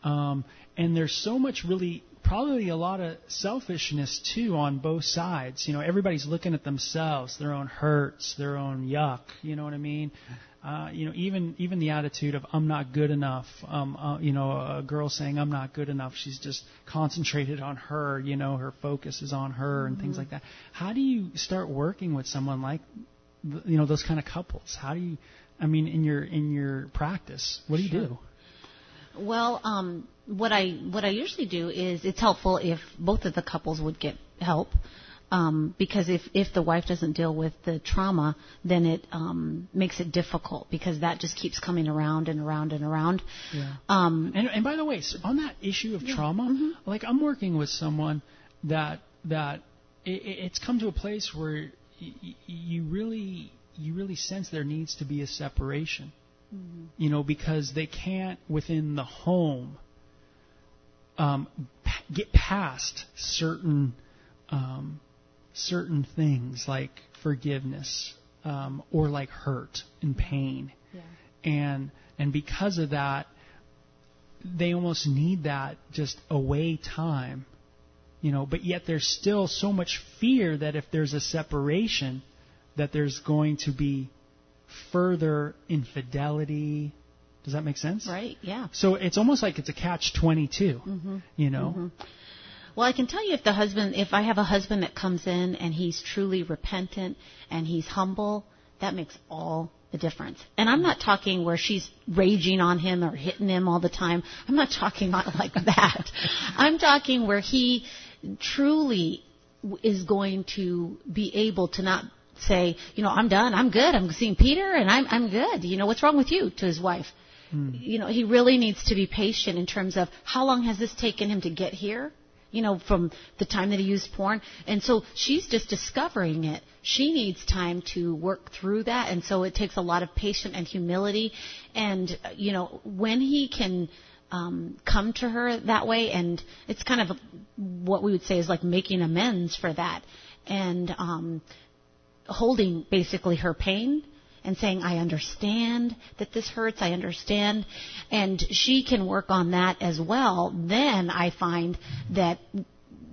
um, and there's so much really probably a lot of selfishness too on both sides. You know, everybody's looking at themselves, their own hurts, their own yuck. You know what I mean? Uh, you know, even even the attitude of I'm not good enough. Um, uh, you know, a girl saying I'm not good enough. She's just concentrated on her. You know, her focus is on her and things like that. How do you start working with someone like, you know, those kind of couples? How do you? I mean, in your in your practice, what do you do? Well, um, what I what I usually do is it's helpful if both of the couples would get help, um, because if if the wife doesn't deal with the trauma, then it um, makes it difficult because that just keeps coming around and around and around. Yeah. Um, And, and by the way, so on that issue of trauma, like I'm working with someone that that it, it's come to a place where y- y- you really you really sense there needs to be a separation. You know, because they can't within the home um, p- get past certain um, certain things like forgiveness um, or like hurt and pain, Yeah. and and because of that, they almost need that just away time, you know. But yet there's still so much fear that if there's a separation, that there's going to be further infidelity. Does that make sense? Right. Yeah. So it's almost like it's a catch 22, you know? Well, I can tell you if the husband, if I have a husband that comes in and he's truly repentant and he's humble, that makes all the difference. And I'm not talking where she's raging on him or hitting him all the time. I'm not talking like that. I'm talking where he truly is going to be able to not say, you know, I'm done, I'm good, I'm seeing Peter and I'm, I'm good. You know, what's wrong with you to his wife? Hmm. You know, he really needs to be patient in terms of how long has this taken him to get here? You know, from the time that he used porn. And so she's just discovering it. She needs time to work through that. And so it takes a lot of patience and humility. And, you know, when he can, um, come to her that way, and it's kind of what we would say is like making amends for that. And, um, holding basically her pain and saying, I understand that this hurts, I understand, and she can work on that as well, then I find that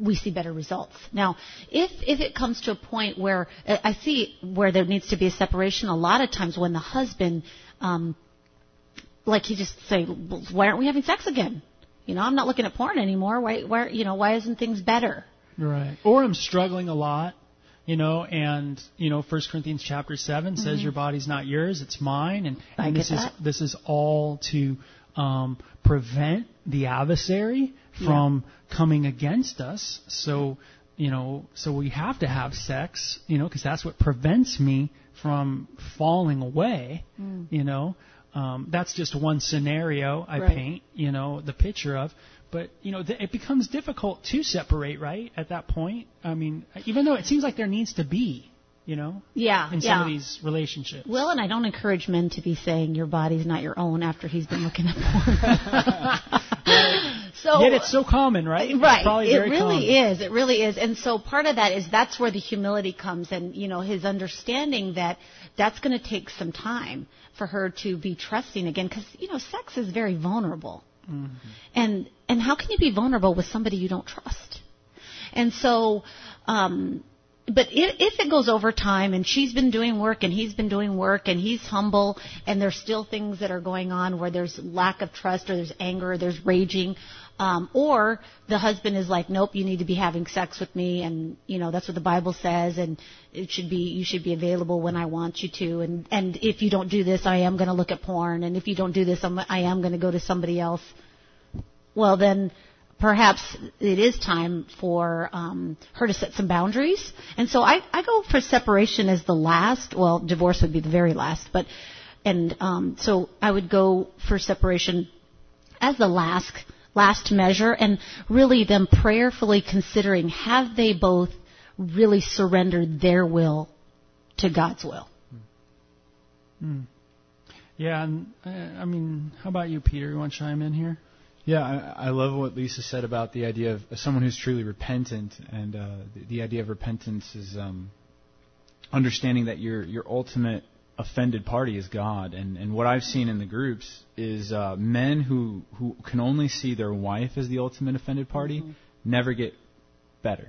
we see better results. Now, if if it comes to a point where I see where there needs to be a separation, a lot of times when the husband, um, like he just say, why aren't we having sex again? You know, I'm not looking at porn anymore. Why, why, you know, why isn't things better? Right. Or I'm struggling a lot, you know, and you know, First Corinthians chapter 7 says your body's not yours, it's mine, and, Mm-hmm. And this is this is all to um, prevent the adversary from coming against us. So you know, so we have to have sex, you know, because that's what prevents me from falling away, Mm. you know. Um, that's just one scenario I Right. paint, you know, the picture of. But you know, th- it becomes difficult to separate, right? At that point, I mean, even though it seems like there needs to be, you know, Yeah, in some yeah. of these relationships. Well, and I don't encourage men to be saying your body's not your own after he's been looking at porn. so Yet it's so common, right? Right. It really common. is. It really is. And so part of that is that's where the humility comes, and you know his understanding that that's going to take some time for her to be trusting again, because you know sex is very vulnerable. Mm-hmm. And and how can you be vulnerable with somebody you don't trust? And so, um, but if, if it goes over time and she's been doing work and he's been doing work and he's humble and there's still things that are going on where there's lack of trust or there's anger or there's raging, um, or the husband is like, nope, you need to be having sex with me. And, you know, that's what the Bible says and it should be, you should be available when I want you to. And, and if you don't do this, I am going to look at porn. And if you don't do this, I'm, I am going to go to somebody else well then perhaps it is time for um, her to set some boundaries. And so I, I go for separation as the last. Well, divorce would be the very last, but and um, so I would go for separation as the last last measure, and really them prayerfully considering have they both really surrendered their will to God's will. Yeah, and uh, I mean, how about you, Peter? You want to chime in here? Yeah, I, I love what Lisa said about the idea of someone who's truly repentant, and uh, the, the idea of repentance is um, understanding that your your ultimate offended party is God. And and what I've seen in the groups is uh, men who who can only see their wife as the ultimate offended party never get better.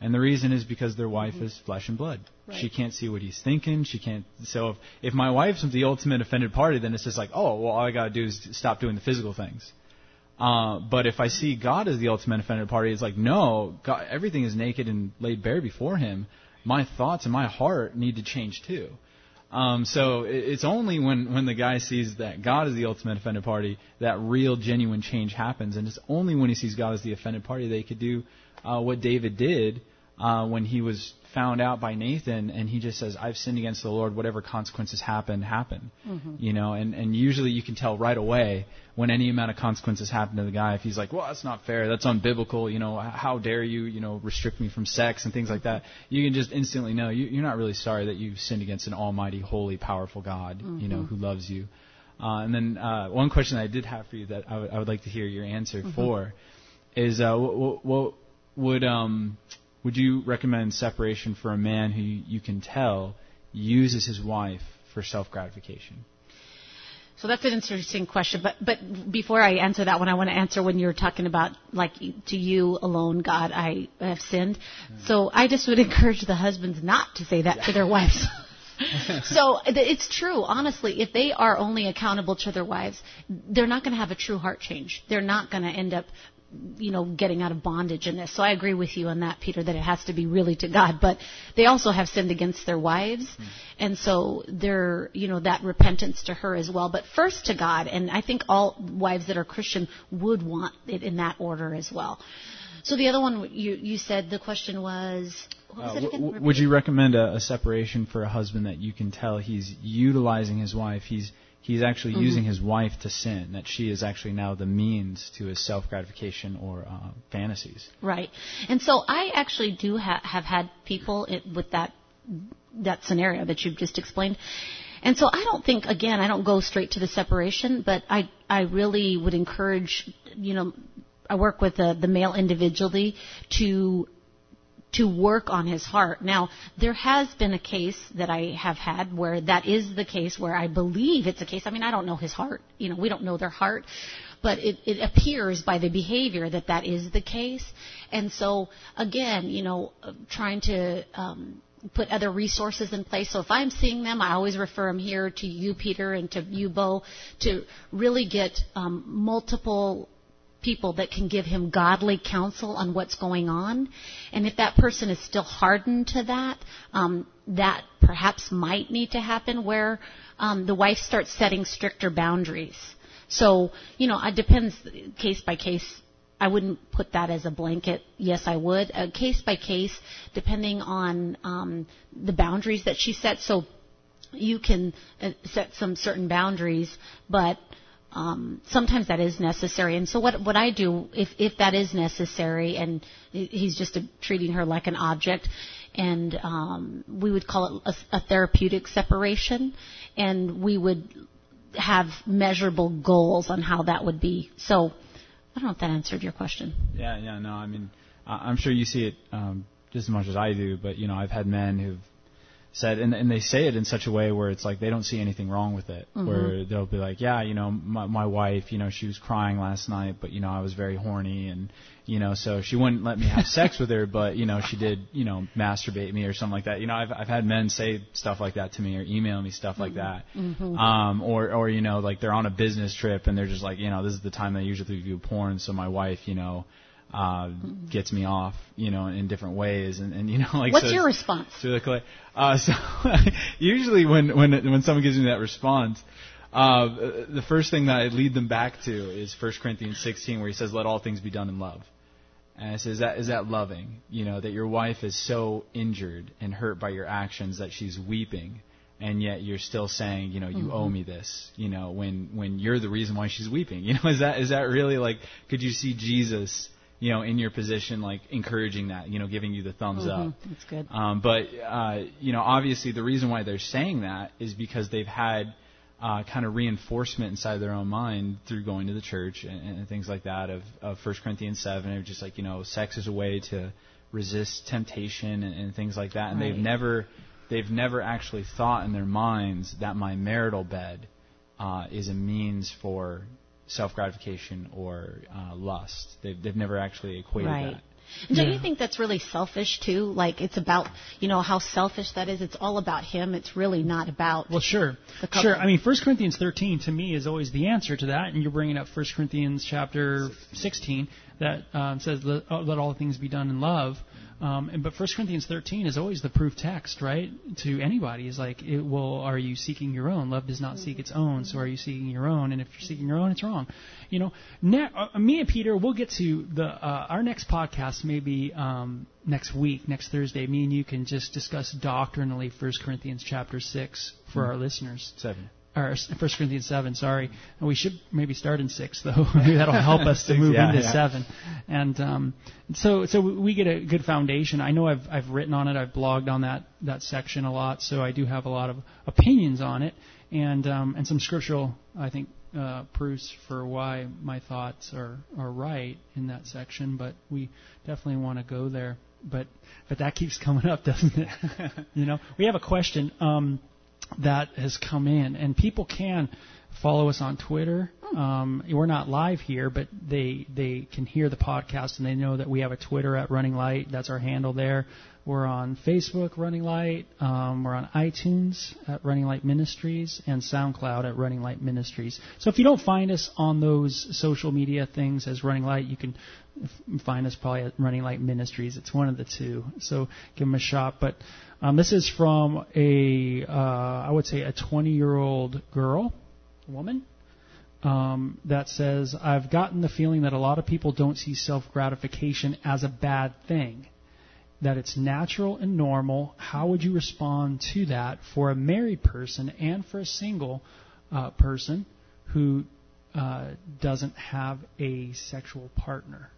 And the reason is because their wife is flesh and blood. She can't see what he's thinking. She can't. So if, if my wife's the ultimate offended party, then it's just like, oh, well, all I got to do is stop doing the physical things. Uh, but if I see God as the ultimate offended party, it's like, no, God, everything is naked and laid bare before Him. My thoughts and my heart need to change too. Um, so it, it's only when, when the guy sees that God is the ultimate offended party that real, genuine change happens. And it's only when he sees God as the offended party that he could do uh, what David did uh, when he was found out by Nathan, and he just says, "I've sinned against the Lord. Whatever consequences happen, happen." You know, and and usually you can tell right away when any amount of consequences happen to the guy if he's like, "Well, that's not fair. That's unbiblical." You know, how dare you? You know, restrict me from sex and things like that. You can just instantly know you, you're not really sorry that you've sinned against an Almighty, holy, powerful God. You know, who loves you. Uh, and then uh, one question I did have for you that I would- I would like to hear your answer for is uh, what, what would um, would you recommend separation for a man who you can tell uses his wife for self gratification? So that's an interesting question. But but before I answer that one, I want to answer when you're talking about like to you alone, God, I have sinned. Mm. So I just would encourage the husbands not to say that to their wives. so it's true, honestly. If they are only accountable to their wives, they're not going to have a true heart change. They're not going to end up you know, getting out of bondage in this. So I agree with you on that, Peter, that it has to be really to God. But they also have sinned against their wives. Mm. And so they're, you know, that repentance to her as well. But first to God. And I think all wives that are Christian would want it in that order as well. So the other one you, you said the question was, was uh, w- would you recommend a, a separation for a husband that you can tell he's utilizing his wife, he's he's actually mm-hmm. using his wife to sin, that she is actually now the means to his self gratification or uh, fantasies. Right. And so I actually do ha- have had people it, with that that scenario that you've just explained. And so I don't think again I don't go straight to the separation, but I I really would encourage you know I work with the the male individually to to work on his heart. Now, there has been a case that I have had where that is the case where I believe it's a case. I mean, I don't know his heart. You know, we don't know their heart. But it, it appears by the behavior that that is the case. And so, again, you know, trying to, um, put other resources in place. So if I'm seeing them, I always refer them here to you, Peter, and to you, Bo, to really get um, multiple people that can give him godly counsel on what's going on. And if that person is still hardened to that, um, that perhaps might need to happen where um, the wife starts setting stricter boundaries. So, you know, it depends case by case. I wouldn't put that as a blanket. Yes, I would. Uh, case by case, depending on um, the boundaries that she sets. So you can uh, set some certain boundaries, but um, sometimes that is necessary. And so what what I do if if that is necessary, and he's just a, treating her like an object, and um, we would call it a, a therapeutic separation, and we would have measurable goals on how that would be. So I don't know if that answered your question. Yeah, yeah, no, I mean, I'm sure you see it um, just as much as I do, but you know, I've had men who've said, and, and they say it in such a way where it's like they don't see anything wrong with it. Mm-hmm. Where they'll be like, yeah, you know, my, my wife, you know, she was crying last night, but you know, I was very horny, and you know, so she wouldn't let me have sex with her, but you know, she did, you know, masturbate me or something like that. You know, I've I've had men say stuff like that to me or email me stuff like that. Mm-hmm. Um, or or you know, like they're on a business trip and they're just like, you know, this is the time they usually view porn, so my wife, you know uh, gets me off, you know, in different ways, and, and you know, like. What's so your response? To the uh, so usually when when when someone gives me that response, uh, the first thing that I lead them back to is 1 Corinthians 16, where he says, "Let all things be done in love." And I says, "Is "That is that loving? You know, that your wife is so injured and hurt by your actions that she's weeping." and yet you're still saying, you know, you mm-hmm. owe me this, you know, when when you're the reason why she's weeping. You know, is that is that really like could you see Jesus you know, in your position, like encouraging that, you know, giving you the thumbs mm-hmm. up. That's good. Um, but uh, you know, obviously, the reason why they're saying that is because they've had uh, kind of reinforcement inside their own mind through going to the church and, and things like that of, of 1 Corinthians 7, of just like you know, sex is a way to resist temptation and, and things like that, and right. they've never they've never actually thought in their minds that my marital bed uh, is a means for self gratification or uh, lust. They've, they've never actually equated right. that. And don't yeah. you think that's really selfish too? Like it's about you know how selfish that is. It's all about him. It's really not about. Well, sure, sure. I mean, First Corinthians 13 to me is always the answer to that, and you're bringing up First Corinthians chapter 16 that um, says let, uh, let all things be done in love. Um, and, but 1 Corinthians 13 is always the proof text, right? To anybody is like, it, well, are you seeking your own? Love does not seek its own, so are you seeking your own? And if you're seeking your own, it's wrong. You know, ne- uh, me and Peter, we'll get to the uh, our next podcast maybe um, next week, next Thursday. Me and you can just discuss doctrinally 1 Corinthians chapter 6 for mm-hmm. our listeners. Seven or 1 Corinthians 7, sorry. And we should maybe start in 6, though. that'll help us to move yeah, into yeah. 7. And um, so so we get a good foundation. I know I've, I've written on it, I've blogged on that, that section a lot, so I do have a lot of opinions on it and, um, and some scriptural, I think, uh, proofs for why my thoughts are are right in that section, but we definitely want to go there. But but that keeps coming up, doesn't it? you know, we have a question um, that has come in, and people can follow us on Twitter. Um, we're not live here, but they they can hear the podcast and they know that we have a Twitter at Running Light. That's our handle there. We're on Facebook, Running Light. Um, we're on iTunes at Running Light Ministries and SoundCloud at Running Light Ministries. So if you don't find us on those social media things as Running Light, you can f- find us probably at Running Light Ministries. It's one of the two. So give them a shot. But um, this is from a, uh, I would say, a 20 year old girl, woman. Um, that says, I've gotten the feeling that a lot of people don't see self gratification as a bad thing that it's natural and normal. How would you respond to that for a married person and for a single uh, person who uh, doesn't have a sexual partner?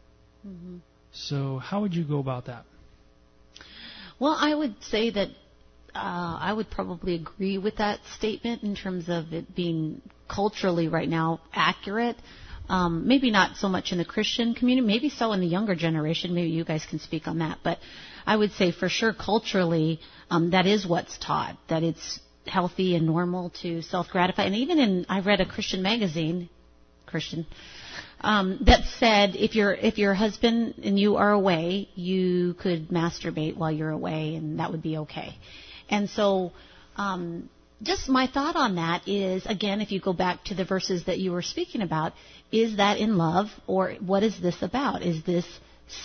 Mm-hmm. So, how would you go about that? Well, I would say that uh, I would probably agree with that statement in terms of it being culturally right now accurate. Um, maybe not so much in the Christian community, maybe so in the younger generation. Maybe you guys can speak on that. But I would say for sure culturally, um, that is what's taught, that it's healthy and normal to self-gratify. And even in, I read a Christian magazine, Christian, um, that said if your if your husband and you are away, you could masturbate while you're away, and that would be okay. And so, um, just my thought on that is again, if you go back to the verses that you were speaking about, is that in love or what is this about? Is this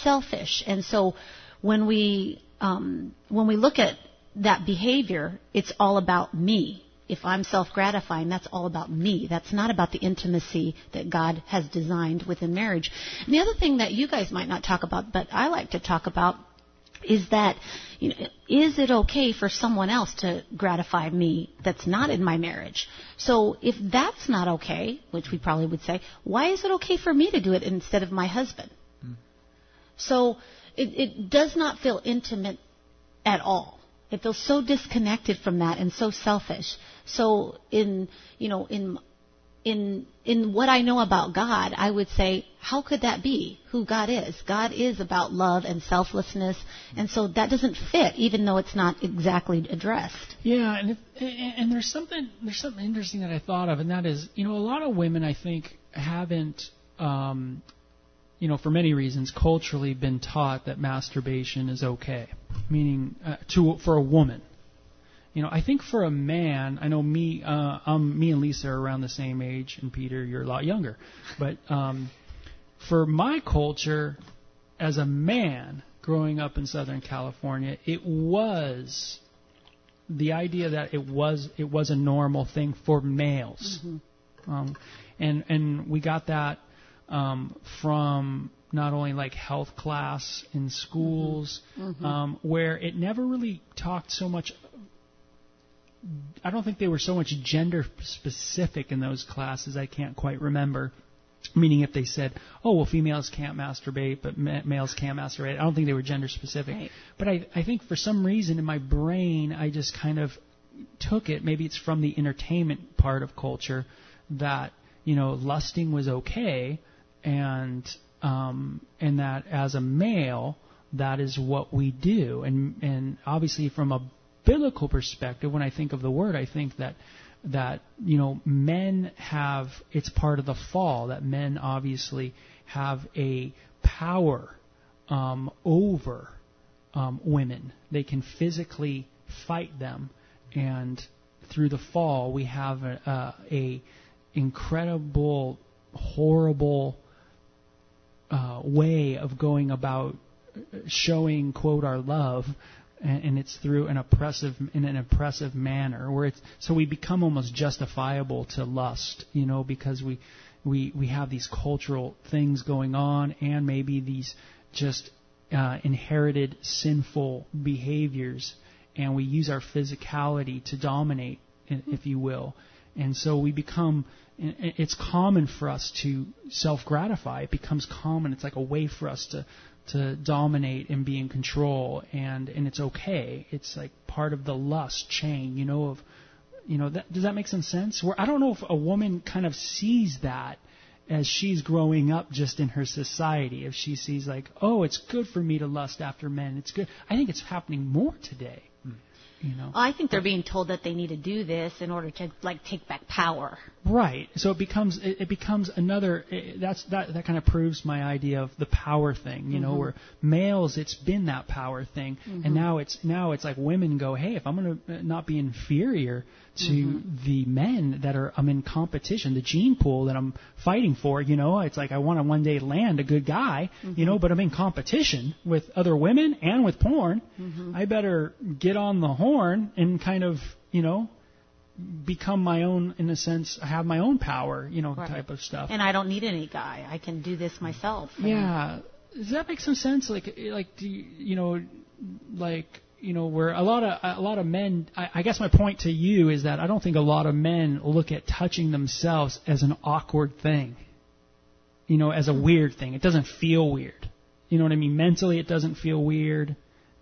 selfish? And so, when we um, when we look at that behavior, it's all about me. If I'm self-gratifying, that's all about me. That's not about the intimacy that God has designed within marriage. And the other thing that you guys might not talk about, but I like to talk about, is that you know, is it okay for someone else to gratify me that's not in my marriage? So if that's not okay, which we probably would say, why is it okay for me to do it instead of my husband? Hmm. So it, it does not feel intimate at all. It feels so disconnected from that and so selfish. So in you know in in in what I know about God, I would say, how could that be? Who God is? God is about love and selflessness, and so that doesn't fit, even though it's not exactly addressed. Yeah, and if, and there's something there's something interesting that I thought of, and that is, you know, a lot of women I think haven't, um, you know, for many reasons, culturally been taught that masturbation is okay, meaning uh, to for a woman. You know, I think for a man, I know me, uh, um, me and Lisa are around the same age, and Peter, you're a lot younger. But um, for my culture, as a man growing up in Southern California, it was the idea that it was it was a normal thing for males, um, and and we got that um, from not only like health class in schools, um, where it never really talked so much. I don't think they were so much gender specific in those classes. I can't quite remember. Meaning, if they said, "Oh, well, females can't masturbate, but ma- males can masturbate," I don't think they were gender specific. Right. But I, I think for some reason in my brain, I just kind of took it. Maybe it's from the entertainment part of culture that you know lusting was okay, and um, and that as a male, that is what we do. And and obviously from a biblical perspective, when I think of the word, I think that that you know men have it's part of the fall that men obviously have a power um, over um, women. They can physically fight them, and through the fall, we have a, a, a incredible, horrible uh, way of going about showing quote our love and, and it's through an oppressive in an oppressive manner where it's so we become almost justifiable to lust you know because we we we have these cultural things going on and maybe these just uh, inherited sinful behaviors and we use our physicality to dominate i- if you will. And so we become it's common for us to self gratify it becomes common. It's like a way for us to to dominate and be in control and and it's okay it's like part of the lust chain you know of You know, that, does that make some sense? Where I don't know if a woman kind of sees that as she's growing up just in her society. If she sees like, oh, it's good for me to lust after men, it's good. I think it's happening more today. You know. I think they're being told that they need to do this in order to like take back power. Right. So it becomes it, it becomes another. It, that's that that kind of proves my idea of the power thing. You know, Mm-hmm. where males it's been that power thing, and now it's now it's like women go, hey, if I'm going to not be inferior to Mm-hmm. the men that are I'm in competition, the gene pool that I'm fighting for. You know, it's like I want to one day land a good guy. Mm-hmm. You know, but I'm in competition with other women and with porn. Mm-hmm. I better get on the horn and kind of you know become my own in a sense have my own power you know Right. type of stuff And I don't need any guy. I can do this myself. yeah does that make some sense like like do you, you know like you know where a lot of a lot of men I, I guess my point to you is that I don't think a lot of men look at touching themselves as an awkward thing you know as a weird thing. It doesn't feel weird. You know what I mean? Mentally it doesn't feel weird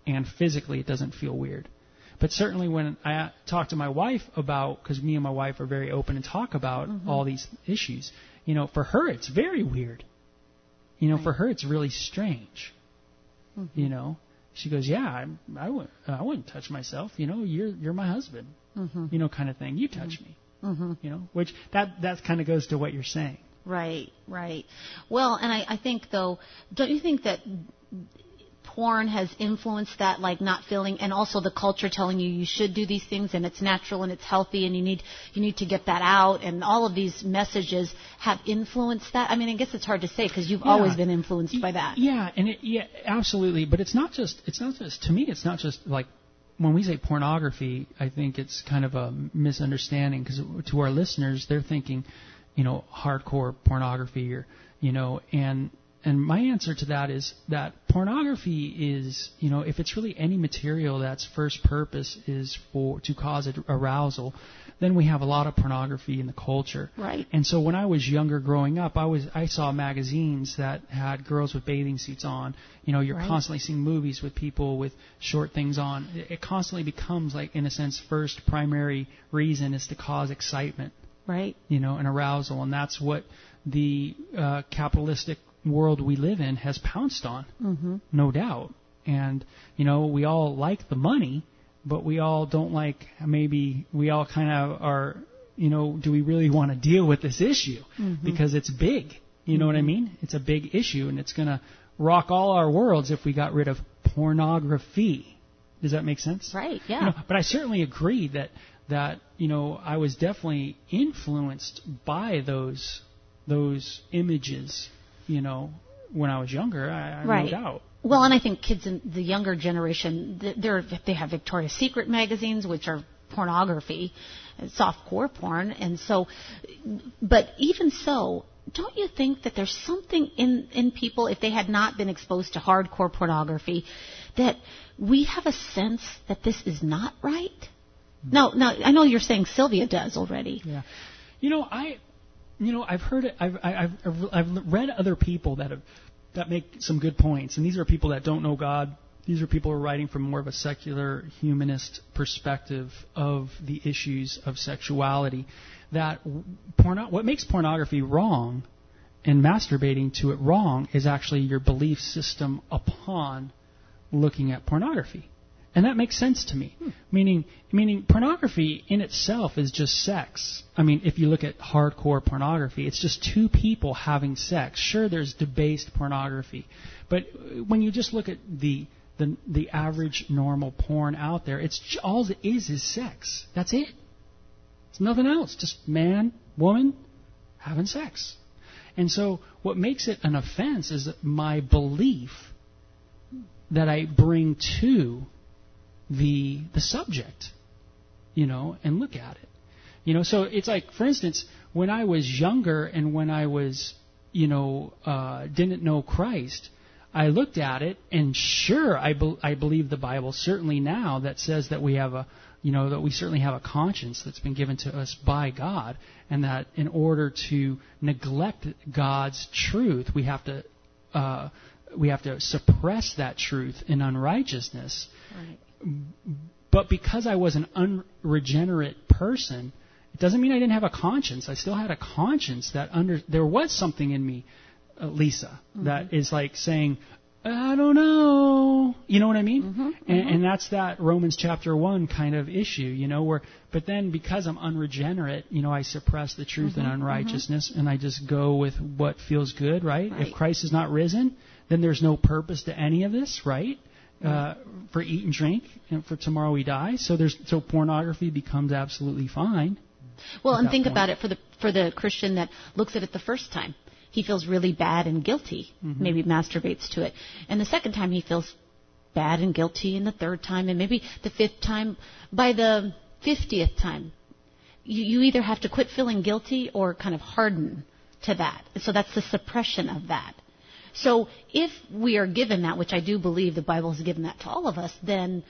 and physically it doesn't feel weird. But certainly when I talk to my wife about, because me and my wife are very open and talk about mm-hmm. all these issues, you know, for her it's very weird. You know, for her it's really strange. Mm-hmm. You know, she goes, "Yeah, I, I wouldn't, I wouldn't touch myself. You know, you're you're my husband. Mm-hmm. You know, kind of thing. You touch me. Mm-hmm. You know, which that that kind of goes to what you're saying. Right, right. Well, and I, I think though, don't you think that porn has influenced that, like not feeling, and also the culture telling you you should do these things and it's natural and it's healthy and you need you need to get that out, and all of these messages have influenced that. I mean, I guess it's hard to say because you've Yeah. always been influenced by that. Yeah, and it, yeah, absolutely. But it's not just it's not just to me. It's not just like when we say pornography. I think it's kind of a misunderstanding because to our listeners, they're thinking, you know, hardcore pornography or you know, and and my answer to that is that pornography is, you know, if it's really any material that's first purpose is for to cause arousal, then we have a lot of pornography in the culture. Right. And so when I was younger growing up, I was I saw magazines that had girls with bathing suits on. You know, you're Right. constantly seeing movies with people with short things on. It, it constantly becomes like in a sense first primary reason is to cause excitement, Right. you know, and arousal, and that's what the uh, capitalistic world we live in has pounced on, mm-hmm. no doubt. And you know, we all like the money, but we all don't like maybe we all kind of are. You know, do we really want to deal with this issue because it's big? You know what I mean? It's a big issue, and it's going to rock all our worlds if we got rid of pornography. Does that make sense? Right. Yeah. You know, but I certainly agree that that you know I was definitely influenced by those those images. You know, when I was younger, I, I Right. no doubt. Well, and I think kids in the younger generation, they're, they have Victoria's Secret magazines, which are pornography, soft core porn, and so, but even so, don't you think that there's something in, in people, if they had not been exposed to hardcore pornography, that we have a sense that this is not right? Hmm. No, no, I know you're saying Sylvia does already. Yeah. You know, I, you know, I've heard it. I've I've I've read other people that have that make some good points, and these are people that don't know God. These are people who are writing from more of a secular humanist perspective of the issues of sexuality. That porno- what makes pornography wrong and masturbating to it wrong is actually your belief system upon looking at pornography. And that makes sense to me. Hmm. Meaning, meaning pornography in itself is just sex. I mean, if you look at hardcore pornography, it's just two people having sex. Sure, there's debased pornography, but when you just look at the the, the average normal porn out there, it's all it is is sex. That's it. It's nothing else. Just man, woman, having sex. And so, what makes it an offense is my belief that I bring to the the subject, you know, and look at it. You know, so it's like, for instance, when I was younger and when I was, you know, uh, didn't know Christ, I looked at it and sure, I, be- I believe the Bible certainly now that says that we have a, you know, that we certainly have a conscience that's been given to us by God, and that in order to neglect God's truth, we have to, uh, we have to suppress that truth in unrighteousness. Right. But because I was an unregenerate person, it doesn't mean I didn't have a conscience. I still had a conscience that under there was something in me, uh, Lisa, mm-hmm. that is like saying, I don't know. You know what I mean? Mm-hmm, and, mm-hmm. and that's that Romans chapter one kind of issue, you know, where but then because I'm unregenerate, you know, I suppress the truth mm-hmm, and unrighteousness and I just go with what feels good, right? right? If Christ is not risen, then there's no purpose to any of this, right? Uh, for eat and drink, and for tomorrow we die. So there's so pornography becomes absolutely fine. Well, and think point. about it for the for the Christian that looks at it the first time he feels really bad and guilty, mm-hmm. maybe masturbates to it. And the second time he feels bad and guilty, and the third time, and maybe the fifth time. By the fiftieth time, you, you either have to quit feeling guilty or kind of harden to that. So that's the suppression of that. So if we are given that, which I do believe the Bible has given that to all of us, then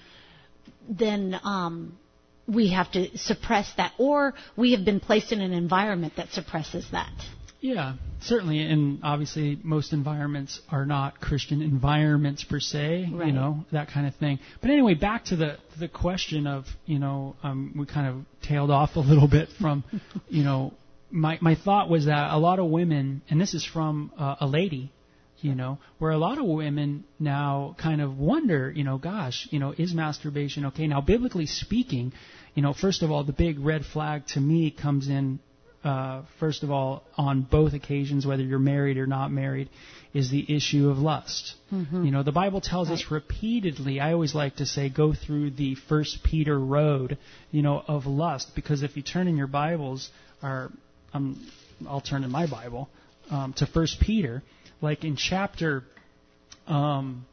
then um, we have to suppress that, or we have been placed in an environment that suppresses that. Yeah, certainly, and obviously most environments are not Christian environments per se, right. you know that kind of thing. But anyway, back to the the question of you know um, we kind of tailed off a little bit from you know my my thought was that a lot of women, and this is from uh, a lady, you know, where a lot of women now kind of wonder, you know, gosh, you know, is masturbation okay? Now, biblically speaking, you know, first of all, the big red flag to me comes in uh, first of all, on both occasions, whether you're married or not married, is the issue of lust. Mm-hmm. You know, the Bible tells right. us repeatedly. I always like to say, go through the First Peter road, you know, of lust, because if you turn in your Bibles, or um, I'll turn in my Bible um, to First Peter, like in chapter. Um,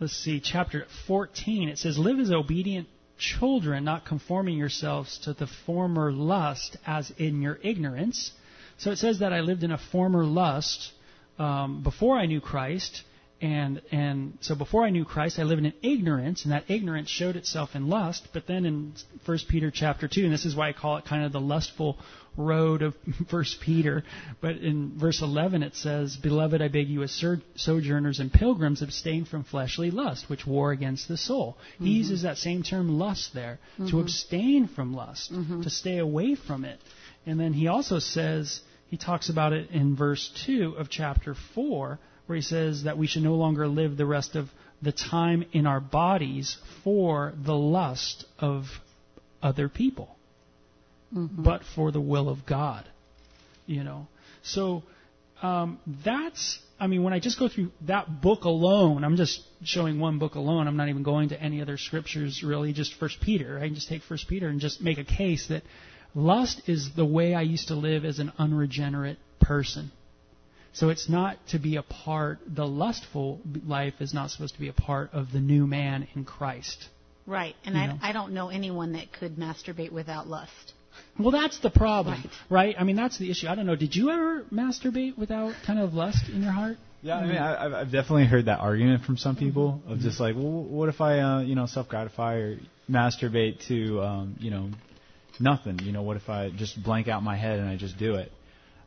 let's see, chapter 14, it says, Live as obedient children, not conforming yourselves to the former lust as in your ignorance. So it says that I lived in a former lust um, before I knew Christ, and and so before I knew Christ, I lived in ignorance, and that ignorance showed itself in lust. But then in First Peter chapter two, and this is why I call it kind of the lustful road of First Peter. But in verse 11 it says, "Beloved, I beg you, as sojourners and pilgrims, abstain from fleshly lust, which war against the soul." Mm-hmm. He uses that same term "lust" there mm-hmm. to abstain from lust, mm-hmm. to stay away from it. And then he also says he talks about it in verse two of chapter four where he says that we should no longer live the rest of the time in our bodies for the lust of other people, mm-hmm. but for the will of God. You know, so um, that's. I mean, when I just go through that book alone, I'm just showing one book alone. I'm not even going to any other scriptures really. Just First Peter. I can just take First Peter and just make a case that lust is the way I used to live as an unregenerate person. So it's not to be a part, the lustful life is not supposed to be a part of the new man in Christ. Right. And I, I don't know anyone that could masturbate without lust. Well, that's the problem, right. right? I mean, that's the issue. I don't know. Did you ever masturbate without kind of lust in your heart? Yeah, I mean, I, I've definitely heard that argument from some people of just like, well, what if I, uh, you know, self-gratify or masturbate to, um, you know, nothing? You know, what if I just blank out my head and I just do it?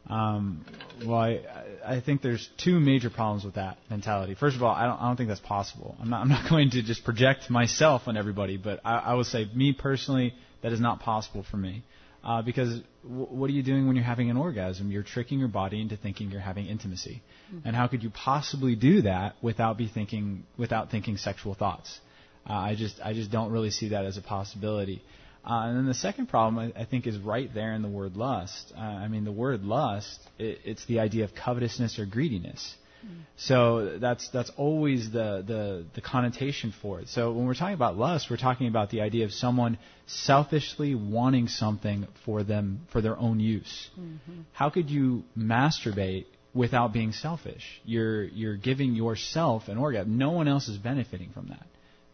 Um, well, I, I think there's two major problems with that mentality. First of all, I don't, I don't think that's possible. I'm not, I'm not going to just project myself on everybody, but I, I will say, me personally, that is not possible for me. Uh, because w- what are you doing when you're having an orgasm? You're tricking your body into thinking you're having intimacy. Mm-hmm. And how could you possibly do that without be thinking, without thinking sexual thoughts? Uh, I just, I just don't really see that as a possibility. Uh, and then the second problem, I, I, think, is right there in the word lust. Uh, I mean, the word lust, it, it's the idea of covetousness or greediness. Mm. So that's that's always the, the the connotation for it. So when we're talking about lust, we're talking about the idea of someone selfishly wanting something for them for their own use. Mm-hmm. How could you masturbate without being selfish? You're you're giving yourself an orgasm. No one else is benefiting from that.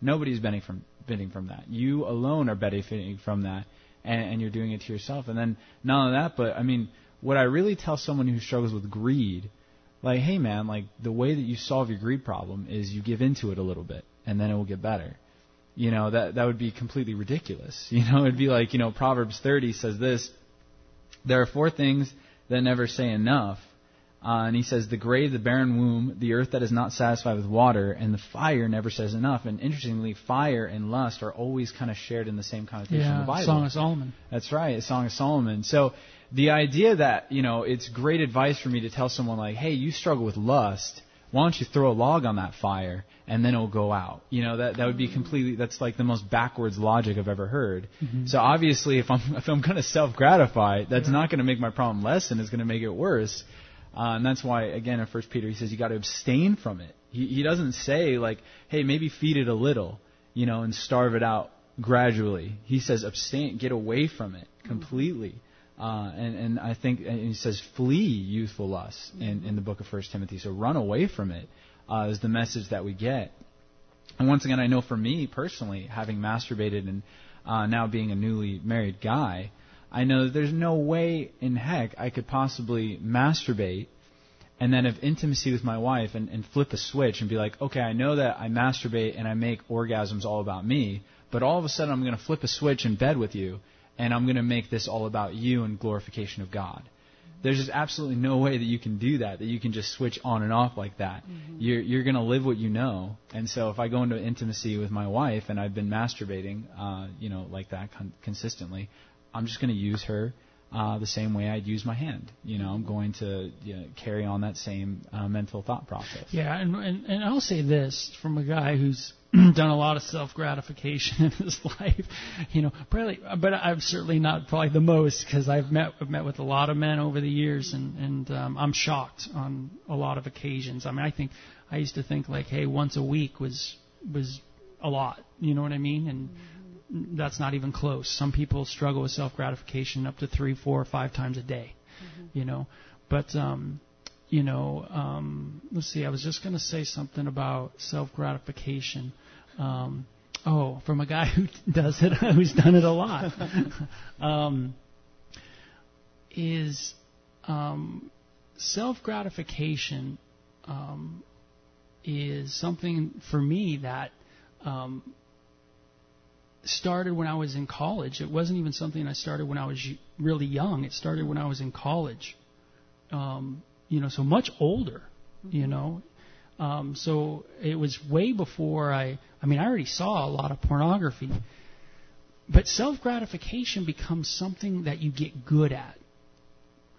Nobody's benefiting from from that. You alone are benefiting from that, and, and you're doing it to yourself. And then not only that, but I mean, what I really tell someone who struggles with greed, like, hey man, like the way that you solve your greed problem is you give into it a little bit, and then it will get better. You know that that would be completely ridiculous. You know, it'd be like you know Proverbs 30 says this: there are four things that never say enough, uh, and he says, the grave, the barren womb, the earth that is not satisfied with water, and the fire never says enough. And interestingly, fire and lust are always kind of shared in the same connotation yeah, in the Bible. Song of Solomon. That's right, a Song of Solomon. So the idea that, you know, it's great advice for me to tell someone like, hey, you struggle with lust, why don't you throw a log on that fire and then it'll go out? You know, that, that would be completely, that's like the most backwards logic I've ever heard. Mm-hmm. So obviously if I'm, if I'm gonna self-gratify, that's not gonna make my problem less and it's gonna make it worse. Uh, and that's why, again, in First Peter, he says you got to abstain from it. He, he doesn't say like, hey, maybe feed it a little, you know, and starve it out gradually. He says abstain, get away from it completely. Uh, and, and I think and he says flee youthful lust in, in the book of First Timothy. So run away from it uh, is the message that we get. And once again, I know for me personally, having masturbated and uh, now being a newly married guy, I know that there's no way in heck I could possibly masturbate and then have intimacy with my wife and, and flip a switch and be like, okay, I know that I masturbate and I make orgasms all about me, but all of a sudden I'm going to flip a switch in bed with you and I'm going to make this all about you and glorification of God. There's just absolutely no way that you can do that, that you can just switch on and off like that. Mm-hmm. You're, you're going to live what you know. And so if I go into intimacy with my wife and I've been masturbating, uh, you know, like that con- consistently, I'm just going to use her uh, the same way I'd use my hand. You know, I'm going to you know, carry on that same uh, mental thought process. Yeah, and, and and I'll say this from a guy who's done a lot of self gratification in his life. You know, probably, but I'm certainly not probably the most because I've met I've met with a lot of men over the years, and and um, I'm shocked on a lot of occasions. I mean, I think I used to think like, hey, once a week was was a lot. You know what I mean? And that's not even close. Some people struggle with self gratification up to three, four, or five times a day. Mm-hmm. You know, but um, you know, um, let's see. I was just going to say something about self gratification. Um, oh, from a guy who does it, who's done it a lot, um, is um, self gratification um, is something for me that um, started when I was in college. It wasn't even something I started when I was really young. It started when I was in college. Um, you know, so much older. You know, um, so it was way before I. I mean, I already saw a lot of pornography, but self gratification becomes something that you get good at.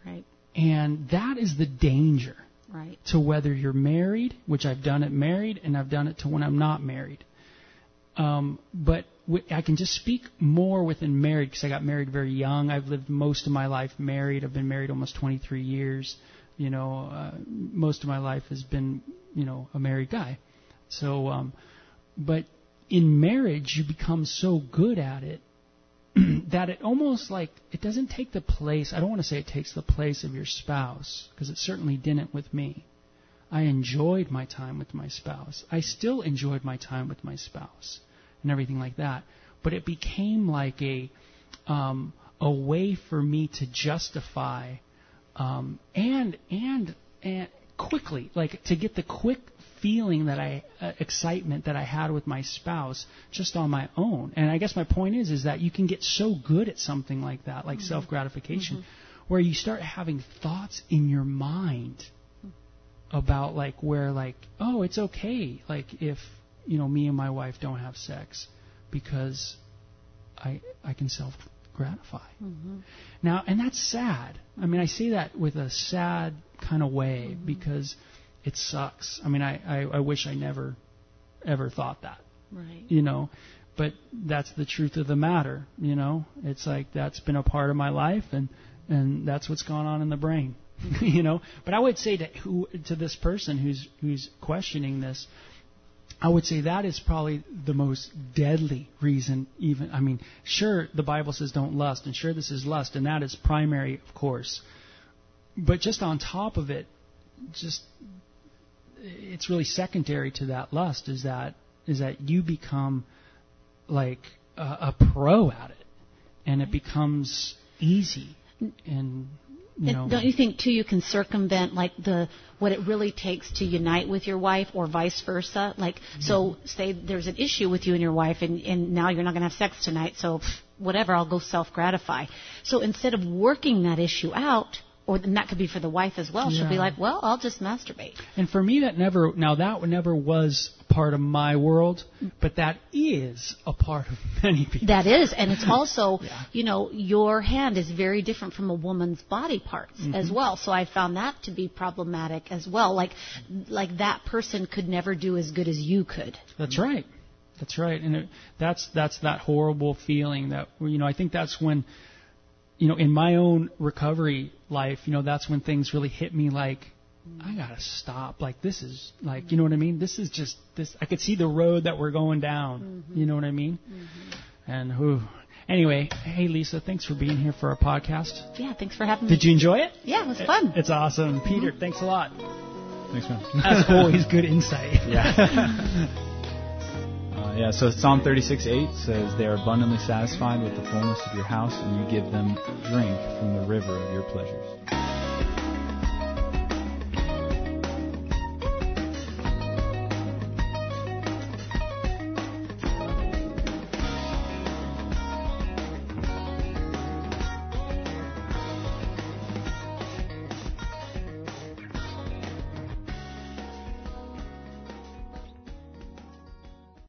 Right. And that is the danger. Right. To whether you're married, which I've done it married, and I've done it to when I'm not married. Um, but I can just speak more within married because I got married very young. I've lived most of my life married. I've been married almost 23 years. You know, uh, most of my life has been, you know, a married guy. So, um, but in marriage, you become so good at it that it almost like it doesn't take the place. I don't want to say it takes the place of your spouse because it certainly didn't with me. I enjoyed my time with my spouse. I still enjoyed my time with my spouse and everything like that. But it became like a um, a way for me to justify um, and and and quickly, like to get the quick feeling that I uh, excitement that I had with my spouse just on my own. And I guess my point is is that you can get so good at something like that, like mm-hmm. self gratification, mm-hmm. where you start having thoughts in your mind about like where like oh it's okay like if you know me and my wife don't have sex because I I can self gratify. Mm-hmm. Now, and that's sad. I mean, I say that with a sad kind of way mm-hmm. because it sucks. I mean, I, I I wish I never ever thought that. Right. You know, but that's the truth of the matter. You know, it's like that's been a part of my life, and and that's what's gone on in the brain. you know, but I would say to who to this person who's who's questioning this, I would say that is probably the most deadly reason, even. I mean, sure, the Bible says don't lust, and sure, this is lust, and that is primary, of course. But just on top of it, just it's really secondary to that lust is that is that you become like a, a pro at it, and it becomes easy and you know, don't you think too you can circumvent like the what it really takes to unite with your wife or vice versa like mm-hmm. so say there's an issue with you and your wife and and now you're not going to have sex tonight so whatever I'll go self gratify so instead of working that issue out or and that could be for the wife as well. She'll be like, well, I'll just masturbate. And for me, that never, now that never was part of my world, but that is a part of many people. That is, and it's also, you know, your hand is very different from a woman's body parts Mm-hmm. as well. So I found that to be problematic as well. Like, like that person could never do as good as you could. That's right. That's right. And it, that's that's that horrible feeling that you know. I think that's when, you know, in my own recovery life, you know, that's when things really hit me. Like, I gotta stop. Like this is like, you know what I mean? This is just this. I could see the road that we're going down. Mm-hmm. You know what I mean? Mm-hmm. And who. Anyway, hey Lisa, thanks for being here for our podcast. Yeah, thanks for having me. Did you enjoy it? Yeah, it was fun. It's awesome. Peter, mm-hmm. thanks a lot. Thanks, man. As always, good insight. Yeah. Yeah, so Psalm 36:8 says, They are abundantly satisfied with the fullness of your house, and you give them drink from the river of your pleasures.